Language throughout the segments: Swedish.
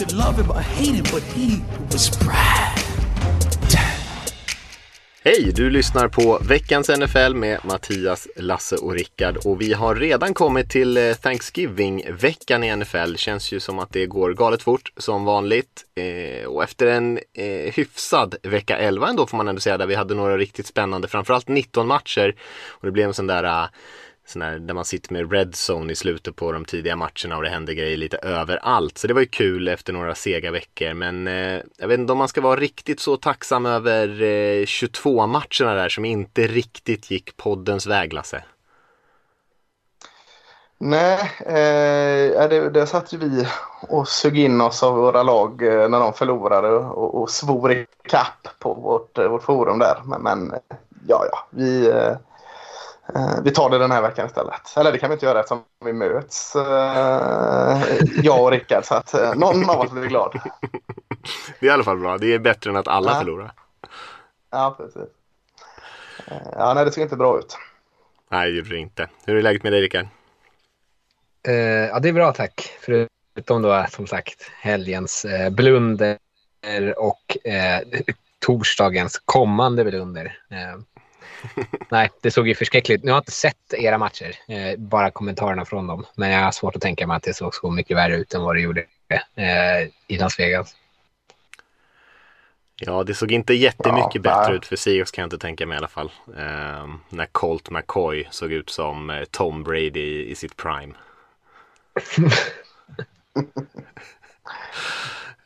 Could love him or hate him, but he was Brad. Hej! Du lyssnar på veckans NFL med Mattias, Lasse och Rickard och vi har redan kommit till eh, Thanksgiving-veckan i NFL. Känns ju som att det går galet fort som vanligt eh, och efter en eh, hyfsad vecka 11 ändå får man ändå säga där vi hade några riktigt spännande, framförallt 19 matcher och det blev en sån där eh, sån här, där man sitter med red zone i slutet på de tidiga matcherna och det händer grejer lite överallt. Så det var ju kul efter några sega veckor. Men eh, jag vet inte om man ska vara riktigt så tacksam över eh, 22 matcherna där som inte riktigt gick poddens väg, Lasse. Nej, eh, det, det satt ju vi och sög in oss av våra lag eh, när de förlorade och, och svor i kapp på vårt, eh, vårt forum där. Men, men ja, ja, vi, Eh, vi tar det den här veckan istället. Eller det kan vi inte göra eftersom vi möts, eh, jag och Rickard. Så att eh, någon av oss blir glad. Det är i alla fall bra. Det är bättre än att alla ja. förlorar. Ja, precis. Ja, nej, det ser inte bra ut. Nej, det gjorde det inte. Hur är läget med dig, Rickard? Uh, ja, det är bra tack. Förutom då som sagt helgens uh, blunder och uh, torsdagens kommande blunder. Nej, det såg ju förskräckligt Nu har jag inte sett era matcher, eh, bara kommentarerna från dem. Men jag har svårt att tänka mig att det såg så mycket värre ut än vad det gjorde eh, i Las Vegas. Ja, det såg inte jättemycket ja, bättre ut för Seahawks kan jag inte tänka mig i alla fall. Eh, när Colt McCoy såg ut som eh, Tom Brady i, i sitt prime.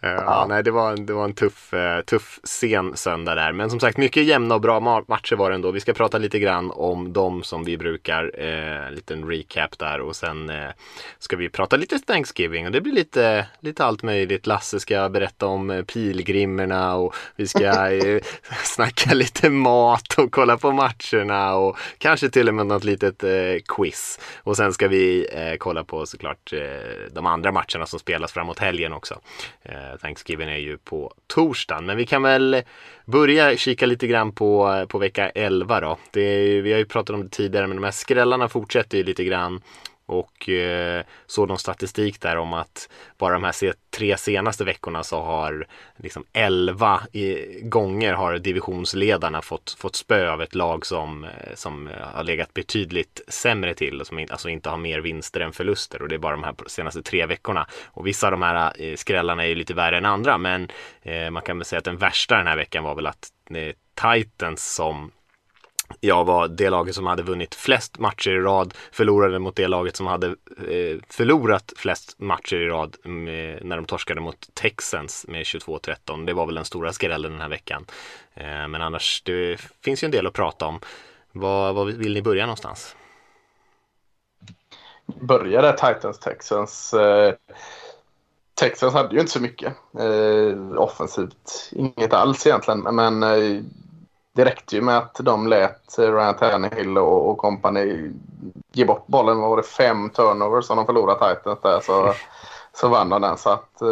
Ja, nej, det var, det var en tuff, uh, tuff sen söndag där. Men som sagt, mycket jämna och bra matcher var det ändå. Vi ska prata lite grann om dem som vi brukar. En liten recap där och sen uh, ska vi prata lite Thanksgiving och det blir lite, lite allt möjligt. Lasse ska berätta om pilgrimerna och vi ska snacka lite mat och kolla på matcherna och kanske till och med något litet quiz. Och sen ska vi kolla på såklart de andra matcherna som spelas framåt helgen också. Thanksgiving är ju på torsdagen. Men vi kan väl börja kika lite grann på, på vecka 11 då. Det är, vi har ju pratat om det tidigare men de här skrällarna fortsätter ju lite grann. Och eh, såg någon statistik där om att bara de här tre senaste veckorna så har liksom 11 eh, gånger har divisionsledarna fått, fått spö av ett lag som, eh, som eh, har legat betydligt sämre till och som in, alltså inte har mer vinster än förluster och det är bara de här senaste tre veckorna. Och vissa av de här skrällarna är ju lite värre än andra men eh, man kan väl säga att den värsta den här veckan var väl att eh, Titans som jag var det laget som hade vunnit flest matcher i rad, förlorade mot det laget som hade eh, förlorat flest matcher i rad med, när de torskade mot Texans med 22-13. Det var väl den stora skrällen den här veckan. Eh, men annars, det finns ju en del att prata om. Vad, vill ni börja någonstans? Börja där Titans Texans. Eh, Texans hade ju inte så mycket eh, offensivt. Inget alls egentligen. Men eh, det räckte ju med att de lät Ryan Tannehill och, och company ge bort bollen. Var det fem turnovers som de förlorade Titans där så, så vann de den. Så att, eh,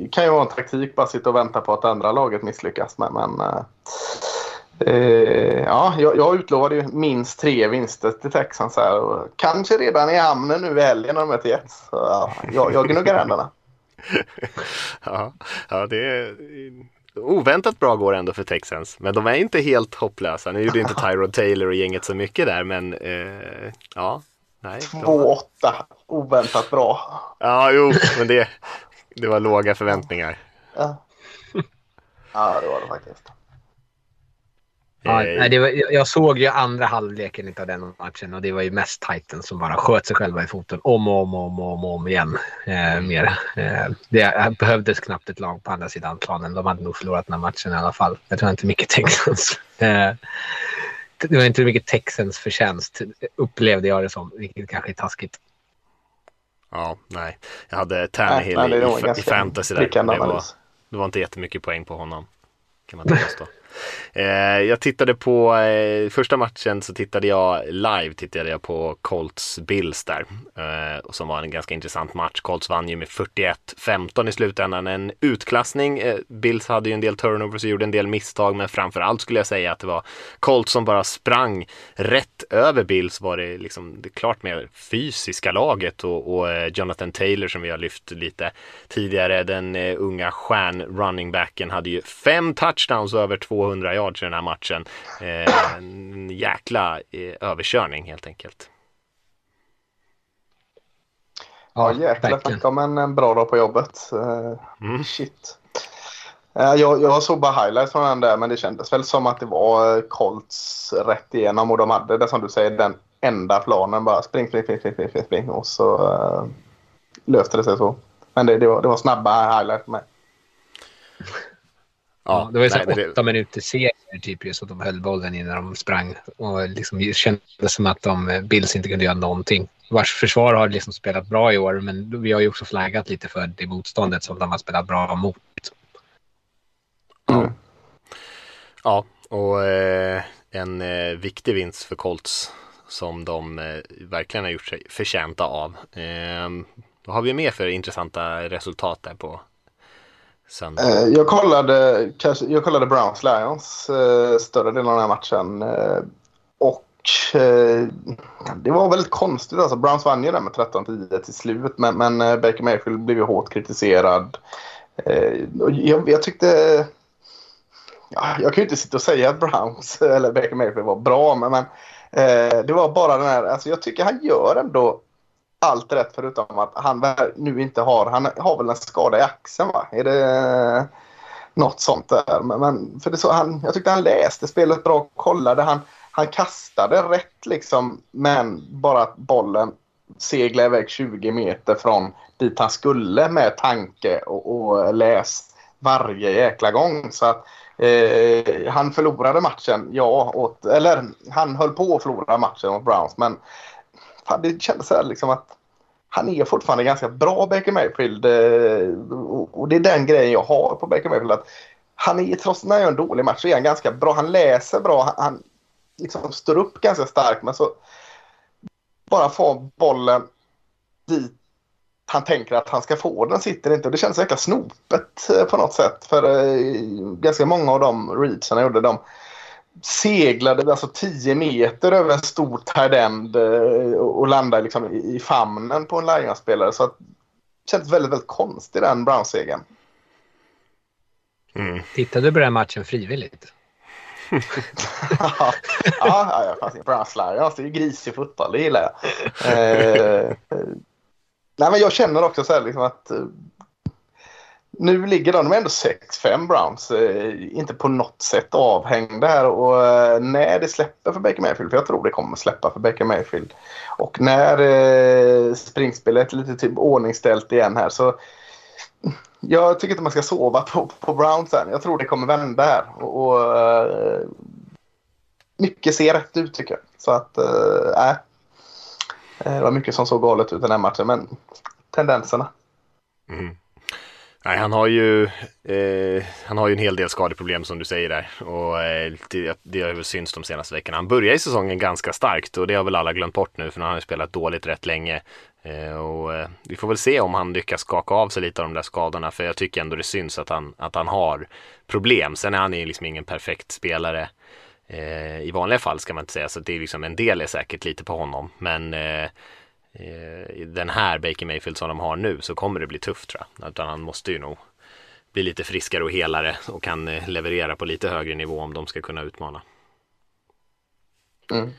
det kan ju vara en taktik bara sitta och vänta på att andra laget misslyckas med. Men, eh, eh, ja, jag, jag utlovade ju minst tre vinster till Texans här. Och kanske redan i hamnen nu i helgen när de möter Jets. Så, ja, jag, jag gnuggar händerna. ja, ja, det är oväntat bra går ändå för Texans. Men de är inte helt hopplösa. Nu gjorde inte Tyrod Taylor och gänget så mycket där, men eh, ja. 2-8, oväntat bra. Ja, jo, men det, det var låga förväntningar. Ja, ja det var det faktiskt. Ja, nej, det var, jag såg ju andra halvleken av den matchen och det var ju mest Titans som bara sköt sig själva i foten om och om och om, om, om igen. Eh, mer. Eh, det behövdes knappt ett lag på andra sidan planen. De hade nog förlorat den här matchen i alla fall. Jag tror inte mycket Texans. Eh, det var inte mycket Texans förtjänst upplevde jag det som, vilket kanske är taskigt. Ja, nej. Jag hade Tannehill i, i, i fantasy där. Det var, det var inte jättemycket poäng på honom. Kan man påstå. Eh, jag tittade på eh, första matchen så tittade jag live tittade jag på Colts Bills där. Eh, som var en ganska intressant match. Colts vann ju med 41-15 i slutändan. En utklassning. Eh, Bills hade ju en del turnovers och gjorde en del misstag men framförallt skulle jag säga att det var Colts som bara sprang rätt över Bills var det liksom det klart mer fysiska laget och, och Jonathan Taylor som vi har lyft lite tidigare. Den unga stjärn running backen hade ju fem touchdowns över 200 yards i den här matchen. Eh, en jäkla eh, överkörning helt enkelt. Ja, jäklar. Fick de en, en bra dag på jobbet. Uh, mm. Shit. Jag, jag såg bara highlights från den där men det kändes väl som att det var Colts rätt igenom och de hade det som du säger den enda planen bara spring, spring, spring, spring, spring, spring och så uh, löste det sig så. Men det, det, var, det var snabba highlights med. Ja, det var ju så nej, åtta det... minuter serie typ just att de höll bollen innan de sprang och liksom det kändes som att de eh, Bills inte kunde göra någonting. Vars försvar har liksom spelat bra i år, men vi har ju också flaggat lite för det motståndet som de har spelat bra mot. Mm. Ja, och eh, en eh, viktig vinst för Colts som de eh, verkligen har gjort sig förtjänta av. Ehm, vad har vi mer för intressanta resultat där på Sen. Eh, jag kollade, jag kollade Browns Lions eh, större delen av den här matchen. Eh, och det var väldigt konstigt. Alltså, Browns vann ju den med 13-10 till slut. Men, men Baker Mayfield blev ju hårt kritiserad. Jag, jag tyckte... Ja, jag kan ju inte sitta och säga att Browns eller Baker Mayfield var bra. Men, men det var bara den här... Alltså, jag tycker han gör ändå allt rätt förutom att han nu inte har, han har väl en skada i axeln va? Är det något sånt där? Men, men för det så, han, jag tyckte han läste spelet bra, kollade, han, han kastade rätt liksom men bara att bollen seglade iväg 20 meter från dit han skulle med tanke och, och läs varje jäkla gång. Så att eh, han förlorade matchen, ja, åt, eller han höll på att förlora matchen mot Browns men fan, det kändes så här liksom att han är fortfarande ganska bra Baker Mayfield. Eh, och det är den grejen jag har på Baker Mayfield. Att han är trots när han gör en dålig match så är han ganska bra. Han läser bra. Han liksom står upp ganska starkt. Men så bara få bollen dit han tänker att han ska få den sitter inte. Och det känns så jäkla snopet eh, på något sätt. För eh, ganska många av de readsen han gjorde, de seglade alltså 10 meter över en stor tight eh, och landade liksom i famnen på en Lions-spelare. Så att, det kändes väldigt, väldigt konstigt den Browns-segern. Mm. Tittade du på den matchen frivilligt? ja, ja, ja Browns Lions, det är ju grisig fotboll, det gillar jag. Eh, nej, men jag känner också så här liksom att eh, nu ligger de, de ändå 6-5 Browns. Eh, inte på något sätt avhängda här. Och eh, när det släpper för Baker Mayfield, för jag tror det kommer släppa för Baker Mayfield. Och när eh, springspelet är lite typ ordningställt igen här så jag tycker inte man ska sova på, på Browns än. Jag tror det kommer vända här. Och, och eh, mycket ser rätt ut tycker jag. Så att, äh, det var mycket som såg galet ut den här matchen, men tendenserna. Mm. Nej, han har ju eh, han har ju en hel del skadeproblem som du säger där och eh, det, det har väl synts de senaste veckorna. Han börjar i säsongen ganska starkt och det har väl alla glömt bort nu för han har ju spelat dåligt rätt länge. Eh, och eh, vi får väl se om han lyckas skaka av sig lite av de där skadorna för jag tycker ändå det syns att han, att han har problem. Sen är han ju liksom ingen perfekt spelare eh, i vanliga fall ska man inte säga så det är liksom en del är säkert lite på honom men eh, Eh, i den här Baker Mayfield som de har nu så kommer det bli tufft tror jag. Utan han måste ju nog bli lite friskare och helare och kan eh, leverera på lite högre nivå om de ska kunna utmana. Mm.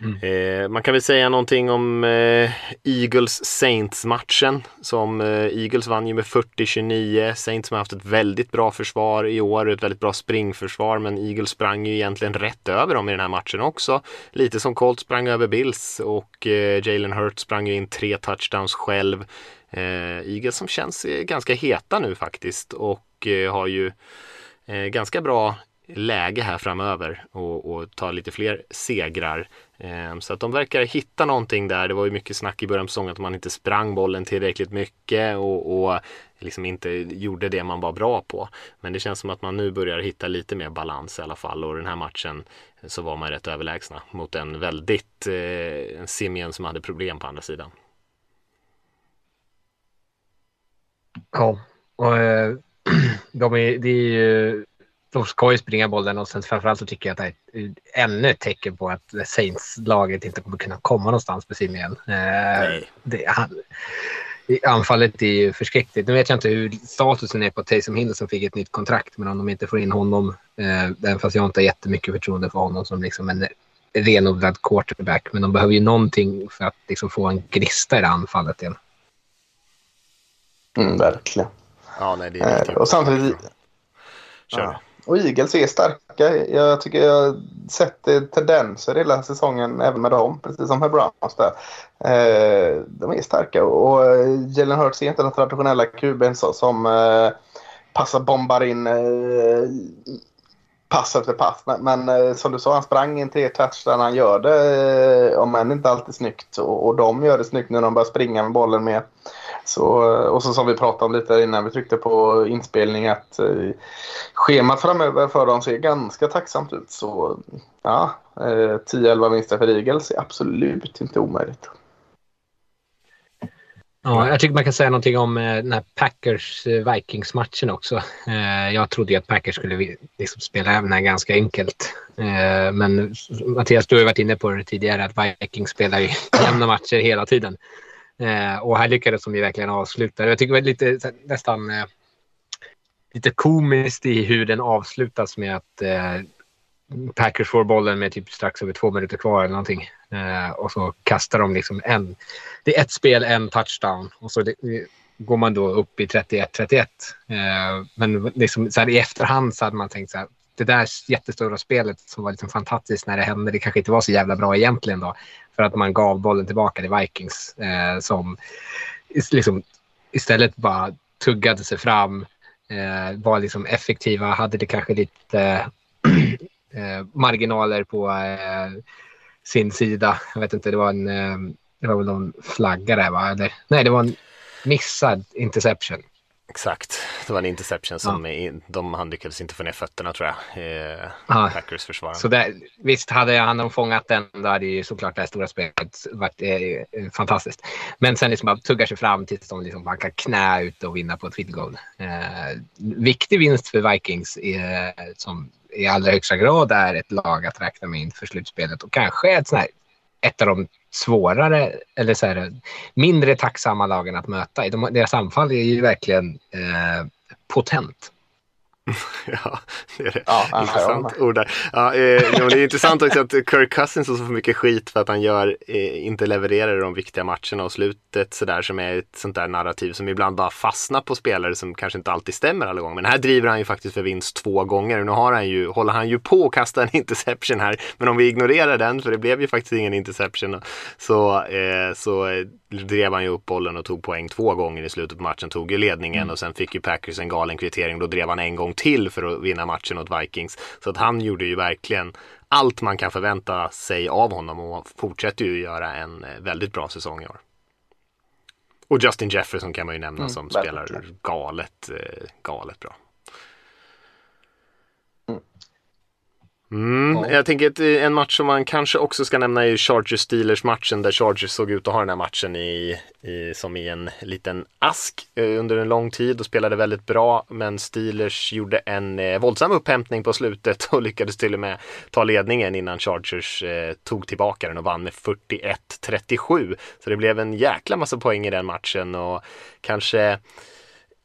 Mm. Eh, man kan väl säga någonting om eh, Eagles Saints-matchen. Som eh, Eagles vann ju med 40-29. Saints har haft ett väldigt bra försvar i år, ett väldigt bra springförsvar. Men Eagles sprang ju egentligen rätt över dem i den här matchen också. Lite som Colts sprang över Bills och eh, Jalen Hurts sprang ju in tre touchdowns själv. Eh, Eagles som känns eh, ganska heta nu faktiskt och eh, har ju eh, ganska bra läge här framöver och, och ta lite fler segrar. Eh, så att de verkar hitta någonting där. Det var ju mycket snack i början på säsongen att man inte sprang bollen tillräckligt mycket och, och liksom inte gjorde det man var bra på. Men det känns som att man nu börjar hitta lite mer balans i alla fall och den här matchen så var man rätt överlägsna mot en väldigt eh, Simeon som hade problem på andra sidan. Ja, och eh, de, är, det är ju, de ska ju springa bollen och sen framförallt så tycker jag att det är ännu ett tecken på att Saints-laget inte kommer kunna komma någonstans med Simeon. Eh, det, han, anfallet är ju förskräckligt. Nu vet jag inte hur statusen är på Taysom Hill som fick ett nytt kontrakt, men om de inte får in honom, eh, fast jag inte har jättemycket förtroende för honom som liksom en renodlad quarterback, men de behöver ju någonting för att liksom få en grista i det anfallet igen. Mm, verkligen. Ja, nej, det är eh, och samtidigt... Kör. Ja. Och Eagles är starka. Jag tycker jag har sett tendenser hela säsongen även med dem, precis som med Browns där. Eh, de är starka och Jalen Hurts är inte den traditionella kuben som eh, passar, bombar in eh, pass efter pass. Men, men eh, som du sa, han sprang in tre touch där Han gör det, eh, om än inte alltid snyggt. Och, och de gör det snyggt nu när de börjar springa med bollen mer. Så, eh, och så som vi pratade om lite innan vi tryckte på inspelning att eh, schemat framöver för dem ser ganska tacksamt ut. Så ja, eh, 10-11 vinster för Eagles är absolut inte omöjligt. Ja, jag tycker man kan säga någonting om eh, den här Packers-Vikings-matchen också. Eh, jag trodde ju att Packers skulle liksom spela även här ganska enkelt. Eh, men Mattias, du har ju varit inne på det tidigare att Vikings spelar ju jämna matcher hela tiden. Eh, och här lyckades de ju verkligen avsluta. Jag tycker det var lite nästan eh, lite komiskt i hur den avslutas med att eh, Packers får bollen med typ strax över två minuter kvar eller någonting. Eh, och så kastar de liksom en. Det är ett spel, en touchdown. Och så det, går man då upp i 31-31. Eh, men liksom, så här, i efterhand så hade man tänkt så här. Det där jättestora spelet som var liksom fantastiskt när det hände. Det kanske inte var så jävla bra egentligen då. För att man gav bollen tillbaka till Vikings. Eh, som liksom, istället bara tuggade sig fram. Eh, var liksom effektiva. Hade det kanske lite eh, marginaler på eh, sin sida. Jag vet inte, det var en, eh, det var väl någon flagga där va? Eller, nej, det var en missad interception. Exakt, det var en interception som ja. de han lyckades inte få ner fötterna tror jag. Eh, ja. Packers försvarare. Så där, visst, hade han fångat den då hade ju såklart det här stora spelet varit eh, fantastiskt. Men sen liksom bara tuggar sig fram tills de liksom bankar knä ut och vinner på ett field goal. Eh, viktig vinst för Vikings eh, som i allra högsta grad är ett lag att räkna med inför slutspelet och kanske ett, sån här, ett av de svårare eller så här, mindre tacksamma lagen att möta. De, deras anfall är ju verkligen eh, potent. ja, det är det. Ja, intressant ord där. Ja, eh, det är intressant också att Kirk Cousins får så mycket skit för att han gör, eh, inte levererar de viktiga matcherna och slutet sådär som är ett sånt där narrativ som ibland bara fastnar på spelare som kanske inte alltid stämmer alla gånger. Men här driver han ju faktiskt för vinst två gånger. Nu har han ju, håller han ju på att kasta en interception här. Men om vi ignorerar den, för det blev ju faktiskt ingen interception, så, eh, så drev han ju upp bollen och tog poäng två gånger i slutet på matchen. Tog ju ledningen mm. och sen fick ju Packers en galen kvittering. Då drev han en gång till för att vinna matchen åt Vikings. Så att han gjorde ju verkligen allt man kan förvänta sig av honom och fortsätter ju göra en eh, väldigt bra säsong i år. Och Justin Jefferson kan man ju nämna mm, som spelar galet, eh, galet bra. Mm, ja. Jag tänker att eh, en match som man kanske också ska nämna är Chargers Steelers matchen där Chargers såg ut att ha den här matchen i, i, som i en liten ask eh, under en lång tid och spelade väldigt bra men Steelers gjorde en eh, våldsam upphämtning på slutet och lyckades till och med ta ledningen innan Chargers eh, tog tillbaka den och vann med 41-37. Så det blev en jäkla massa poäng i den matchen och kanske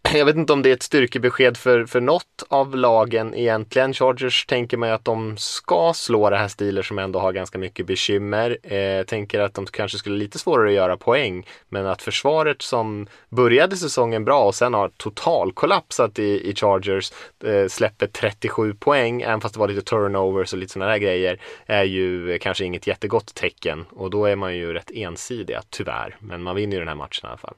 jag vet inte om det är ett styrkebesked för, för något av lagen egentligen. Chargers tänker man ju att de ska slå det här Steelers som ändå har ganska mycket bekymmer. Eh, tänker att de kanske skulle lite svårare att göra poäng. Men att försvaret som började säsongen bra och sen har totalkollapsat i, i Chargers eh, släpper 37 poäng, även fast det var lite turnovers och lite sådana där grejer, är ju kanske inget jättegott tecken. Och då är man ju rätt ensidiga, tyvärr. Men man vinner ju den här matchen i alla fall.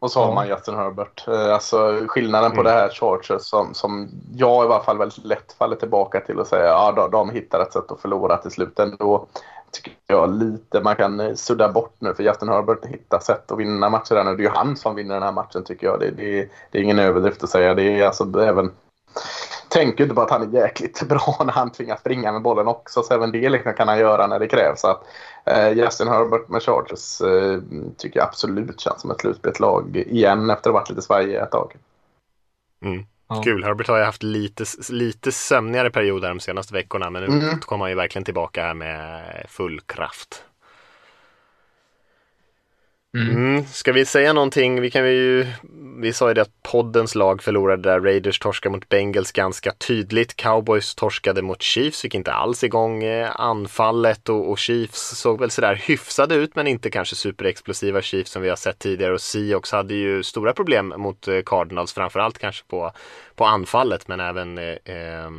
Och så har man Justin Herbert. Eh, alltså skillnaden mm. på det här Chargers som, som jag i varje fall väldigt lätt faller tillbaka till och säga ja de, de hittar ett sätt att förlora till slut ändå. Tycker jag lite man kan eh, sudda bort nu för Justin Herbert hittar sätt att vinna matcher där nu. Det är ju han som vinner den här matchen tycker jag. Det, det, det är ingen överdrift att säga. Det är alltså även tänker inte på att han är jäkligt bra när han tvingas springa med bollen också. Så även det liksom kan han göra när det krävs. Så att, eh, Justin Herbert med Chargers eh, tycker jag absolut känns som ett slutspelslag igen efter att ha varit lite svajig ett tag. Mm. Ja. Kul, Herbert har ju haft lite, lite sömnigare perioder de senaste veckorna men nu mm. kommer han ju verkligen tillbaka här med full kraft. Mm. Mm. Ska vi säga någonting? Vi, kan ju, vi sa ju det att poddens lag förlorade där. Raiders torskade mot Bengals ganska tydligt. Cowboys torskade mot Chiefs, fick inte alls igång eh, anfallet och, och Chiefs såg väl sådär hyfsade ut men inte kanske superexplosiva Chiefs som vi har sett tidigare. Och Seahawks hade ju stora problem mot eh, Cardinals, framförallt kanske på, på anfallet men även eh, eh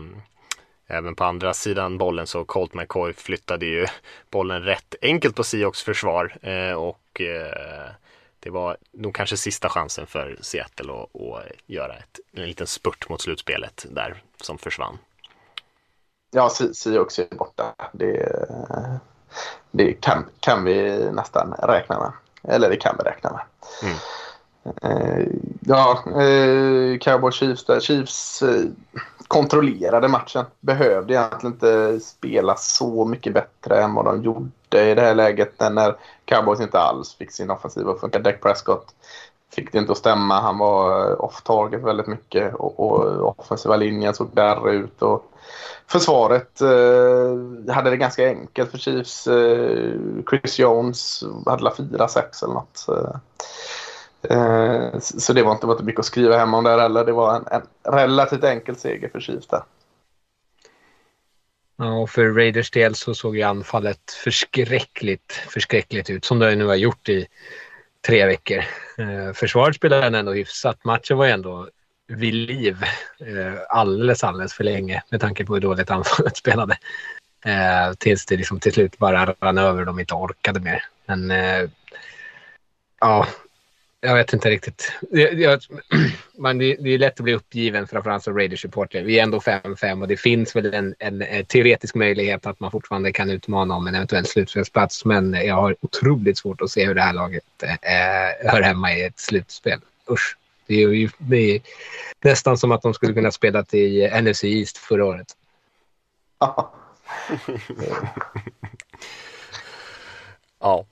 Även på andra sidan bollen så Colt McCoy flyttade ju bollen rätt enkelt på Seahawks försvar eh, och eh, det var nog kanske sista chansen för Seattle att, att göra ett, en liten spurt mot slutspelet där som försvann. Ja, Seahawks är borta. Det, det kan, kan vi nästan räkna med. Eller det kan vi räkna med. Mm. Eh, ja, Cowboy Chiefs där. Chiefs kontrollerade matchen. Behövde egentligen inte spela så mycket bättre än vad de gjorde i det här läget när Cowboys inte alls fick sin offensiv att funka. Dak Prescott fick det inte att stämma. Han var eh, off target väldigt mycket och, och offensiva linjen såg där ut. Och försvaret eh, hade det ganska enkelt för Chiefs. Eh, Chris Jones hade la 4-6 eller något. Eh, Eh, så det var inte, var inte mycket att skriva hem om där heller. Det var en, en relativt enkel seger för Chiefs där. Ja, och för Raiders del så såg ju anfallet förskräckligt, förskräckligt ut som det nu har gjort i tre veckor. Eh, försvaret spelade ändå hyfsat. Matchen var ju ändå vid liv eh, alldeles, alldeles för länge med tanke på hur dåligt anfallet spelade. Eh, tills det liksom till slut bara rann över och de inte orkade mer. Men eh, ja, jag vet inte riktigt. Jag, jag, man, det, det, är lätt att bli uppgiven framförallt som Raiders-supporter. Vi är ändå 5-5 och det finns väl en, en, en, teoretisk möjlighet att man fortfarande kan utmana om en eventuell slutspelsplats. Men jag har otroligt svårt att se hur det här laget eh, hör hemma i ett slutspel. Usch. Det är, ju, det är nästan som att de skulle kunna spela i NFC East förra året. ja.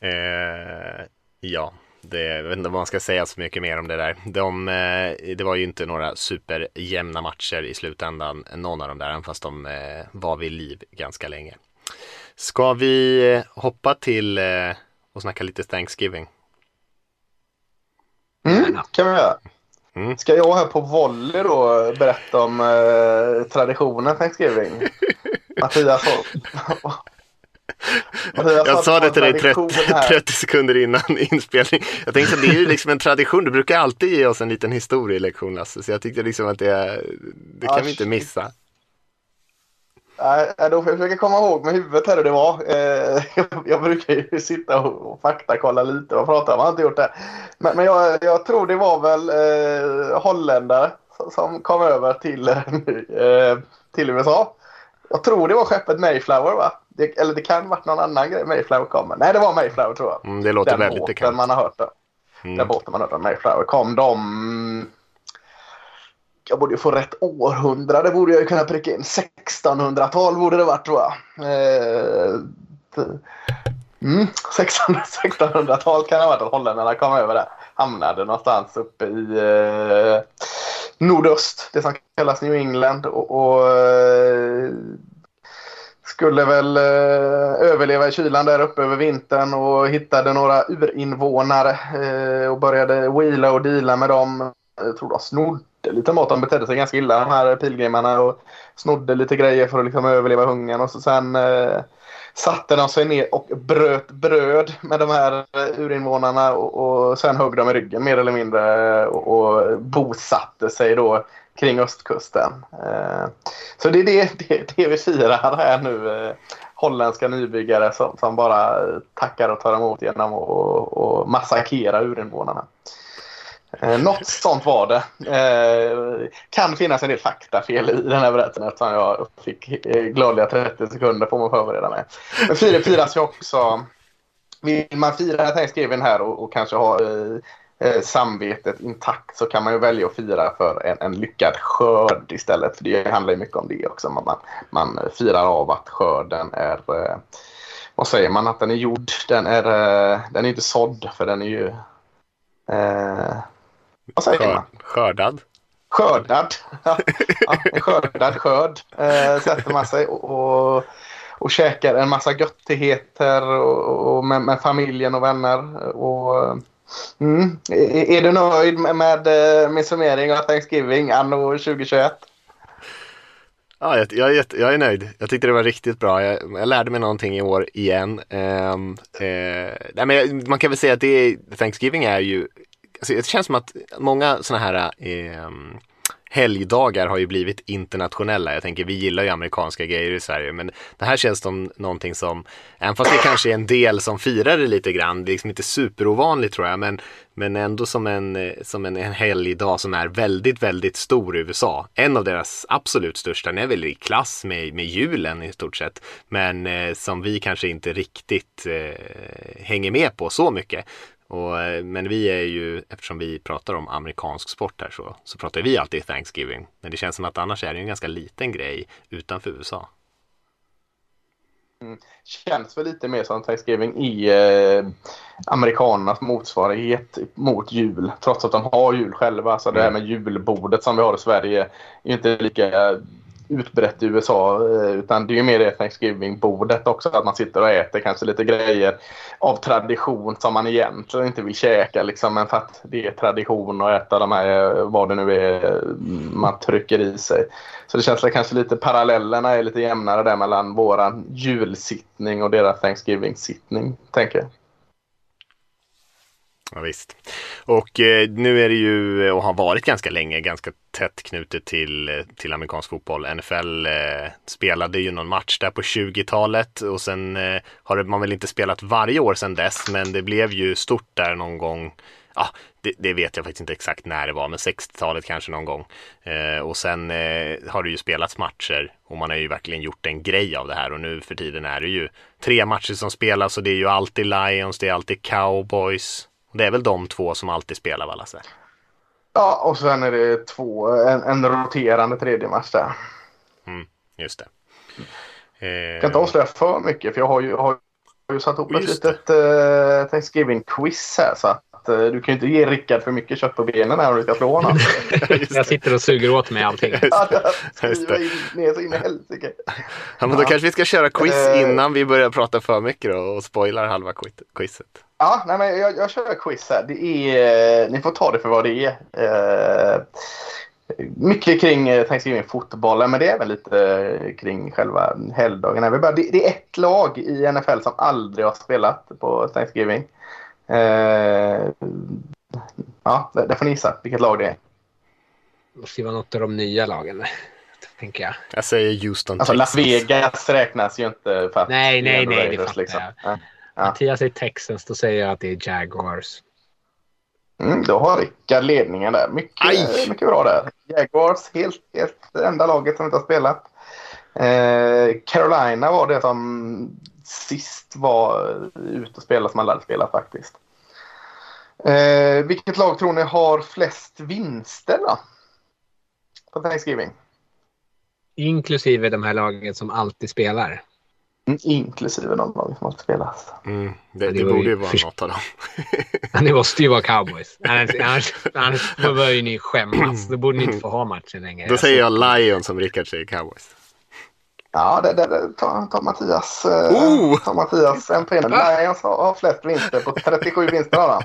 Eh, ja det, jag vet inte vad man ska säga så mycket mer om det där. De, eh, det var ju inte några superjämna matcher i slutändan, någon av dem där, även fast de eh, var vid liv ganska länge. Ska vi eh, hoppa till och snacka lite Thanksgiving? Mm, kan vi göra. Mm. Ska jag här på volley då berätta om eh, traditionen Thanksgiving? Mattias, jag sa det till dig 30, 30, sekunder innan inspelning. Jag tänkte att det är ju liksom en tradition. Du brukar alltid ge oss en liten historielektion Lasse. Så jag tyckte liksom att det, det kan Asch. vi inte missa. Nej, då får jag försöka komma ihåg med huvudet här hur det var. Eh, jag brukar ju sitta och faktakolla lite. Vad pratar om? Jag har inte gjort det. Men, men jag, jag, tror det var väl eh, holländare som kom över till, eh, till USA. Jag tror det var skeppet Mayflower va? Det, eller det kan varit någon annan grej Mayflower kommer. Nej, det var Mayflower tror jag. Mm, det låter Den väldigt bekant. man har hört det. Mm. Den båten man har hört om Mayflower. Kom de... Jag borde ju få rätt århundrade borde jag ju kunna pricka in. 1600-tal borde det varit tror jag. Eh, mm, 1600-tal kan det ha varit att holländarna kom över där. Hamnade någonstans uppe i eh, nordöst, det som kallas New England. Och, och eh, skulle väl eh, överleva i kylan där uppe över vintern och hittade några urinvånare eh, och började wheela och deala med dem. Jag tror de snodde lite mat. De betedde sig ganska illa de här pilgrimarna och snodde lite grejer för att liksom överleva hungern. Och så sen eh, satte de sig ner och bröt bröd med de här eh, urinvånarna och, och sen högg de i ryggen mer eller mindre eh, och, och bosatte sig då kring östkusten. Eh, så det är det, det, det vi firar här nu. Eh, holländska nybyggare som, som bara tackar och tar emot genom att massakrera urinvånarna. Eh, något sånt var det. Eh, kan finnas en del faktafel i den här berättelsen eftersom jag fick eh, glada 30 sekunder på mig att förbereda mig. Men fira firas ju också. Vill man fira Thanksgiving här och, och kanske ha eh, eh, samvetet intakt så kan man ju välja att fira för en, en lyckad skörd istället. För det handlar ju mycket om det också. Man, man firar av att skörden är eh, vad säger man att den är gjord? Den är, eh, den är inte sådd för den är ju eh, vad säger Skör, man? Skördad. Skördad. ja, en skördad skörd eh, sätter man sig och, och, och käkar en massa göttigheter och, och med, med familjen och vänner. Och, mm, är, du nöjd med, med eh, min summering av Thanksgiving anno 2021? Ja, jag, jag, är jag är nöjd. Jag tyckte det var riktigt bra. Jag, jag lärde mig någonting i år igen. Ehm, eh, nej, men man kan väl säga att det Thanksgiving är ju, alltså det känns som att många sådana här ehm, helgdagar har ju blivit internationella. Jag tänker, vi gillar ju amerikanska grejer i Sverige, men det här känns som någonting som, även fast det kanske är en del som firar det lite grann, det är liksom inte superovanligt tror jag, men, men ändå som en, som en, en helgdag som är väldigt, väldigt stor i USA. En av deras absolut största, den är väl i klass med, med julen i stort sett, men eh, som vi kanske inte riktigt eh, hänger med på så mycket. Och, eh, men vi är ju, eftersom vi pratar om amerikansk sport här så, så pratar vi alltid Thanksgiving. Men det känns som att annars är det en ganska liten grej utanför USA. Känns väl lite mer som Thanksgiving i eh, amerikanernas motsvarighet mot jul. Trots att de har jul själva. Så det här med julbordet som vi har i Sverige är inte lika utbrett i USA. Eh, utan det är ju mer det Thanksgiving-bordet också. Att man sitter och äter kanske lite grejer av tradition som man egentligen inte vill käka. Liksom, men för att det är tradition att äta de här, eh, vad det nu är mm, man trycker i sig. Så det känns väl kanske lite parallellerna är lite jämnare där mellan våran julsittning och deras Thanksgiving-sittning, tänker jag. Ja, visst. Och eh, nu är det ju, och har varit ganska länge, ganska tätt knutet till, till amerikansk fotboll. NFL eh, spelade ju någon match där på 20-talet och sen eh, har man väl inte spelat varje år sedan dess, men det blev ju stort där någon gång. ah, det, det vet jag faktiskt inte exakt när det var, men 60-talet kanske någon gång. Eh, och sen eh, har det ju spelats matcher och man har ju verkligen gjort en grej av det här och nu för tiden är det ju tre matcher som spelas och det är ju alltid Lions, det är alltid Cowboys. Det är väl de två som alltid spelar va Lasse? Ja, och sen är det två, en, en roterande tredje match där. Just det. Eh, Jag kan inte avslöja för mycket för jag har ju, har ju satt ihop ett litet uh, Thanksgiving-quiz här. Så att uh, du kan ju inte ge Rickard för mycket kött på benen här om du ska slå honom. Jag sitter och suger åt mig allting. Ja, det. in ner så in i helsike. Ja, men då Ja. kanske vi ska köra quiz Eh. innan vi börjar prata för mycket då och spoilar halva quizet. Ja, nej, men jag, jag kör quiz här. Det är, eh, ni får ta det för vad det är. Eh, mycket kring eh, Thanksgiving-fotbollen, men det är även lite eh, kring själva helgdagen. det är ett lag i NFL som aldrig har spelat på Thanksgiving. Eh, ja, där får ni gissa vilket lag det är. Det måste ju vara något av de nya lagen, tänker jag. Jag säger Houston Alltså Las. Vegas räknas ju inte för att Nej, det är nej, nej, det Raiders, fattar jag. Ja. Ja. Mattias är Texans, då säger jag att det är Jaguars. Mm, då har Rickard ledningen där. Mycket, Aj! mycket bra där. Jaguars, helt, helt det enda laget som inte har spelat. Eh, Carolina var det som sist var ute och spelade som alla hade spelat faktiskt. Eh, vilket lag tror ni har flest vinster då? På Thanksgiving? Inklusive de här lagen som alltid spelar. Mm, inklusive de lag som har spelat. Mm, det, det det borde ju vara för- något av dem. Det måste ju vara cowboys. Annars, annars, annars då bör ju ni skämmas. Då borde ni inte få ha matchen längre. Då säger jag Lion som Rickard säger Cowboys. Ja, det, det, det tar, tar Mattias, eh, Oh! tar Mattias en pinne. Lions har, har flest vinster på 37 vinster har han.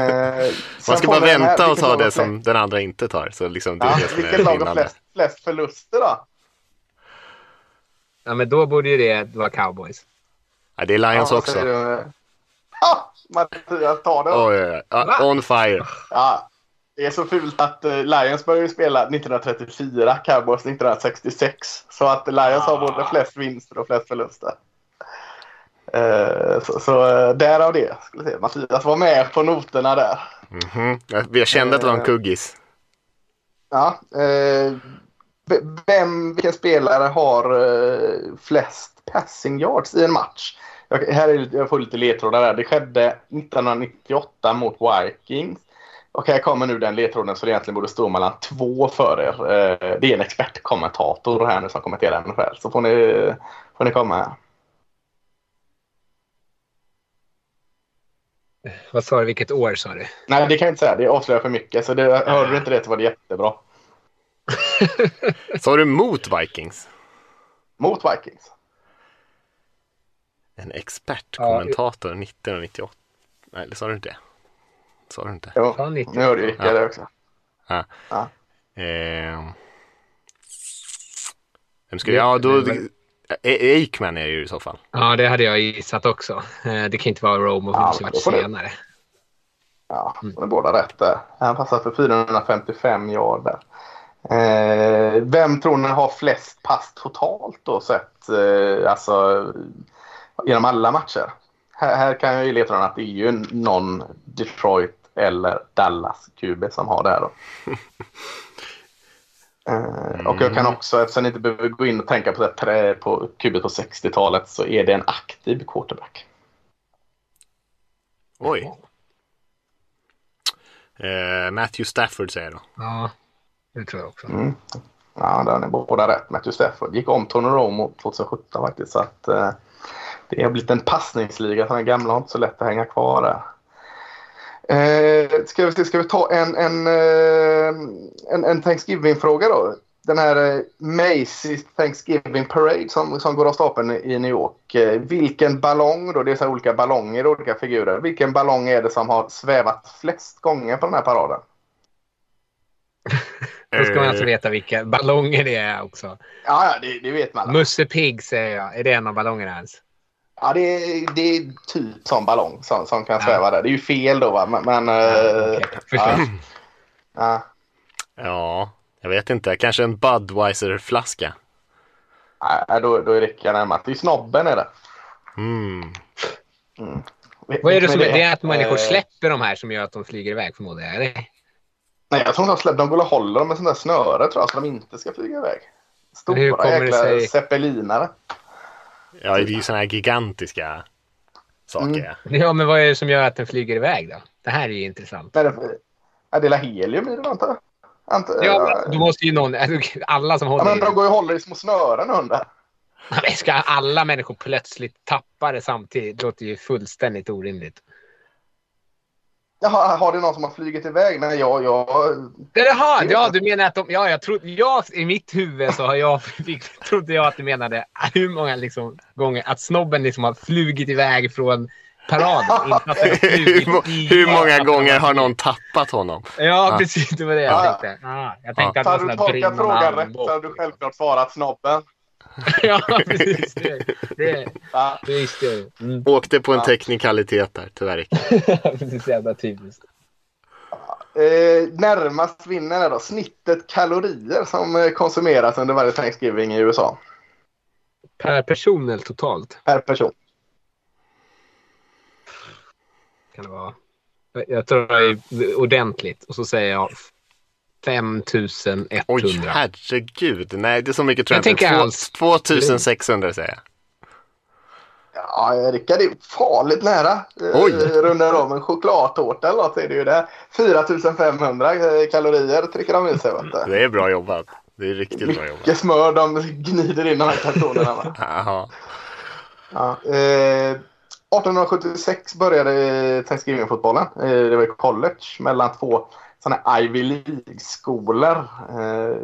Eh, Man ska bara den här, vänta och ta det flest- som den andra inte tar. Så liksom det är Ja, det som vilket är lag har flest, flest förluster då? Ja, men då borde ju det vara cowboys. Ja, det är Lions Ja, också. du. Ja, Mattias tar det. Oj, oj. Ja, on fire. Ja, det är så fult att uh, Lions började spela 1934, Cowboys 1966. Så att Lions har både flest vinster och flest förluster. Eh, så så uh, därav det. Skulle säga. Mattias var med på noterna där. Mhm. Jag, jag kände att det var en Eh. kuggis. Ja, eh, vem, vilken spelare har eh, flest passing yards i en match? Jag, här är, jag får lite ledtrådar där. Det skedde 1998 mot Vikings. Och här kommer nu den ledtråden som egentligen borde stå mellan två för er. Eh, det är en expertkommentator här nu som kommenterar NFL. Så får ni, får ni komma här. Vad sa du? Vilket år sa du? Nej, det kan jag inte säga. Det avslöjar för mycket. Så det, hörde du inte det så var det jättebra. Sa du mot Vikings? Mot Vikings. En expertkommentator 1998. Nej, det sa du inte. Sa du inte? Jo, 90. nu hörde ju Rickard Ja. också. Eh, vem skulle Ja, då... E- Aikman är det ju i så fall. Ja, det hade jag gissat också. Eh, Det kan inte vara Rome och Ja, varit senare. Ja, de är båda rätt där. Han passar för 455 yard där. Eh, vem tror ni har flest pass totalt då sett? Eh, alltså genom alla matcher. Här, här kan jag ju leta att det är ju någon Detroit eller Dallas QB som har det här då. Eh, och jag kan också, eftersom ni inte behöver gå in och tänka på, det, på QB på 60-talet så är det en aktiv quarterback. Oj. Eh, Matthew Stafford säger jag då. Ja, det tror jag också. Mm. Ja, där har ni båda rätt. Matthew Stafford gick om Tony Romo 2017 faktiskt. Så att, eh, det har blivit en passningsliga för den gamla har inte så lätt att hänga kvar där. Eh, ska, vi, ska vi ta en, en, eh, en, en Thanksgiving-fråga då? Den här eh, Macy's Thanksgiving Parade som, som går av stapeln i New York. Eh, vilken ballong då? Det är så olika ballonger, olika figurer. Vilken ballong är det som har svävat flest gånger på den här paraden? Då ska man alltså veta vilka ballonger det är också. Ja, det, det vet man. Musse Pigg säger jag. Är det en av ballongerna ens? Ja, det är, det är typ som ballong som, som kan Ja. sväva där. Det är ju fel då va, men... men eh, okej. Förstår. ja. Ja. Ja, jag vet inte. Kanske en Budweiser-flaska. Nej, då, då är Rickard närmast. Det är snobben är det. Mm. Vad är det som Men det är att människor eh, släpper de här som gör att de flyger iväg? Är det? Nej, jag tror de släpper. De går och håller dem med sån där snöre tror jag, så de inte ska flyga iväg. Stora det jäkla sig- zeppelinare. Ja, det är ju sådana här gigantiska saker. Mm. ja. Ja, men vad är det som gör att den flyger iväg då? Det här är ju intressant. Nej, det, ja, det är helium i den antar jag. Antar, Ja, men då måste ju någon... Alla som ja, håller men i de går ju och håller i små snören under. Men Ska alla människor plötsligt tappa det samtidigt? Det låter ju fullständigt orimligt. Jaha, har det någon som har flugit iväg? Nej, jag... jag Jaha, ja, du menar att de... Ja, jag trodde... Ja, i mitt huvud så har jag... Fick, trodde jag att du menade hur många liksom, gånger... Att snobben liksom har flugit iväg från paraden. Hur, må- hur många gånger har någon tappat honom? Ja, Ja. precis. Det var det jag Ja. tänkte. Ah, jag tänkte att det var sån du här tolkat brinnande frågan rätt armbåge. så har du självklart svarat snobben. Ja, precis. Det, det, Ja. det visste jag ju. Mm. Åkte på en Ja. teknikalitet där, tyvärr. Precis, jävla typiskt. Eh, närmast vinner är då snittet kalorier som eh, konsumeras under varje Thanksgiving i USA. Per person eller totalt? Per person. Kan det vara? Jag tror det är ordentligt. Och så säger jag 5100. Oj, herregud. Nej, det är så mycket tror Jag jag, inte. tänker Två- alls. 2600 säger jag. Ja, Rickard är farligt nära. Eh, Oj. Rundar om en chokladtårta eller något är det ju det. 4500 eh, kalorier trycker de i sig. Vet du. Det är bra jobbat. Det är riktigt bra jobbat. Mycket smör de gnider in de här kartonerna. va? Jaha. Ja, eh, 1876 började Thanksgiving-fotbollen. Eh, det var i college mellan två sådana här Ivy League-skolor. Eh,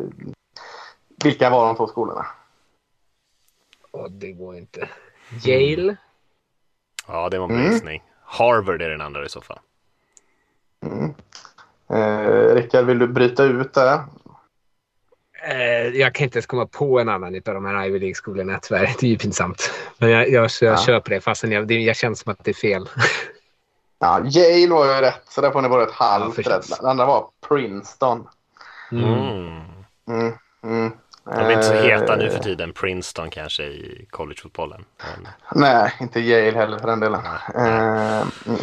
vilka var de två skolorna? Åh, det går inte. Yale? Ja, det var en Mm. gissning. Harvard är den andra i så fall. Eh, Rickard, vill du bryta ut det? Eh, jag kan inte ens komma på en annan av de här Ivy League-skolorna tyvärr. Det är ju pinsamt. Men jag, jag, jag Ja. köper det fastän jag, det, jag känner som att det är fel. Ja, Yale var ju rätt, så där får ni bara ett halvt Ja, rätt. Den andra var Princeton. Mm. Mm, mm. De är inte så heta nu Eh, för tiden. Princeton kanske i collegefotbollen. Men... Nej, inte Yale heller för den delen. Eh, mm.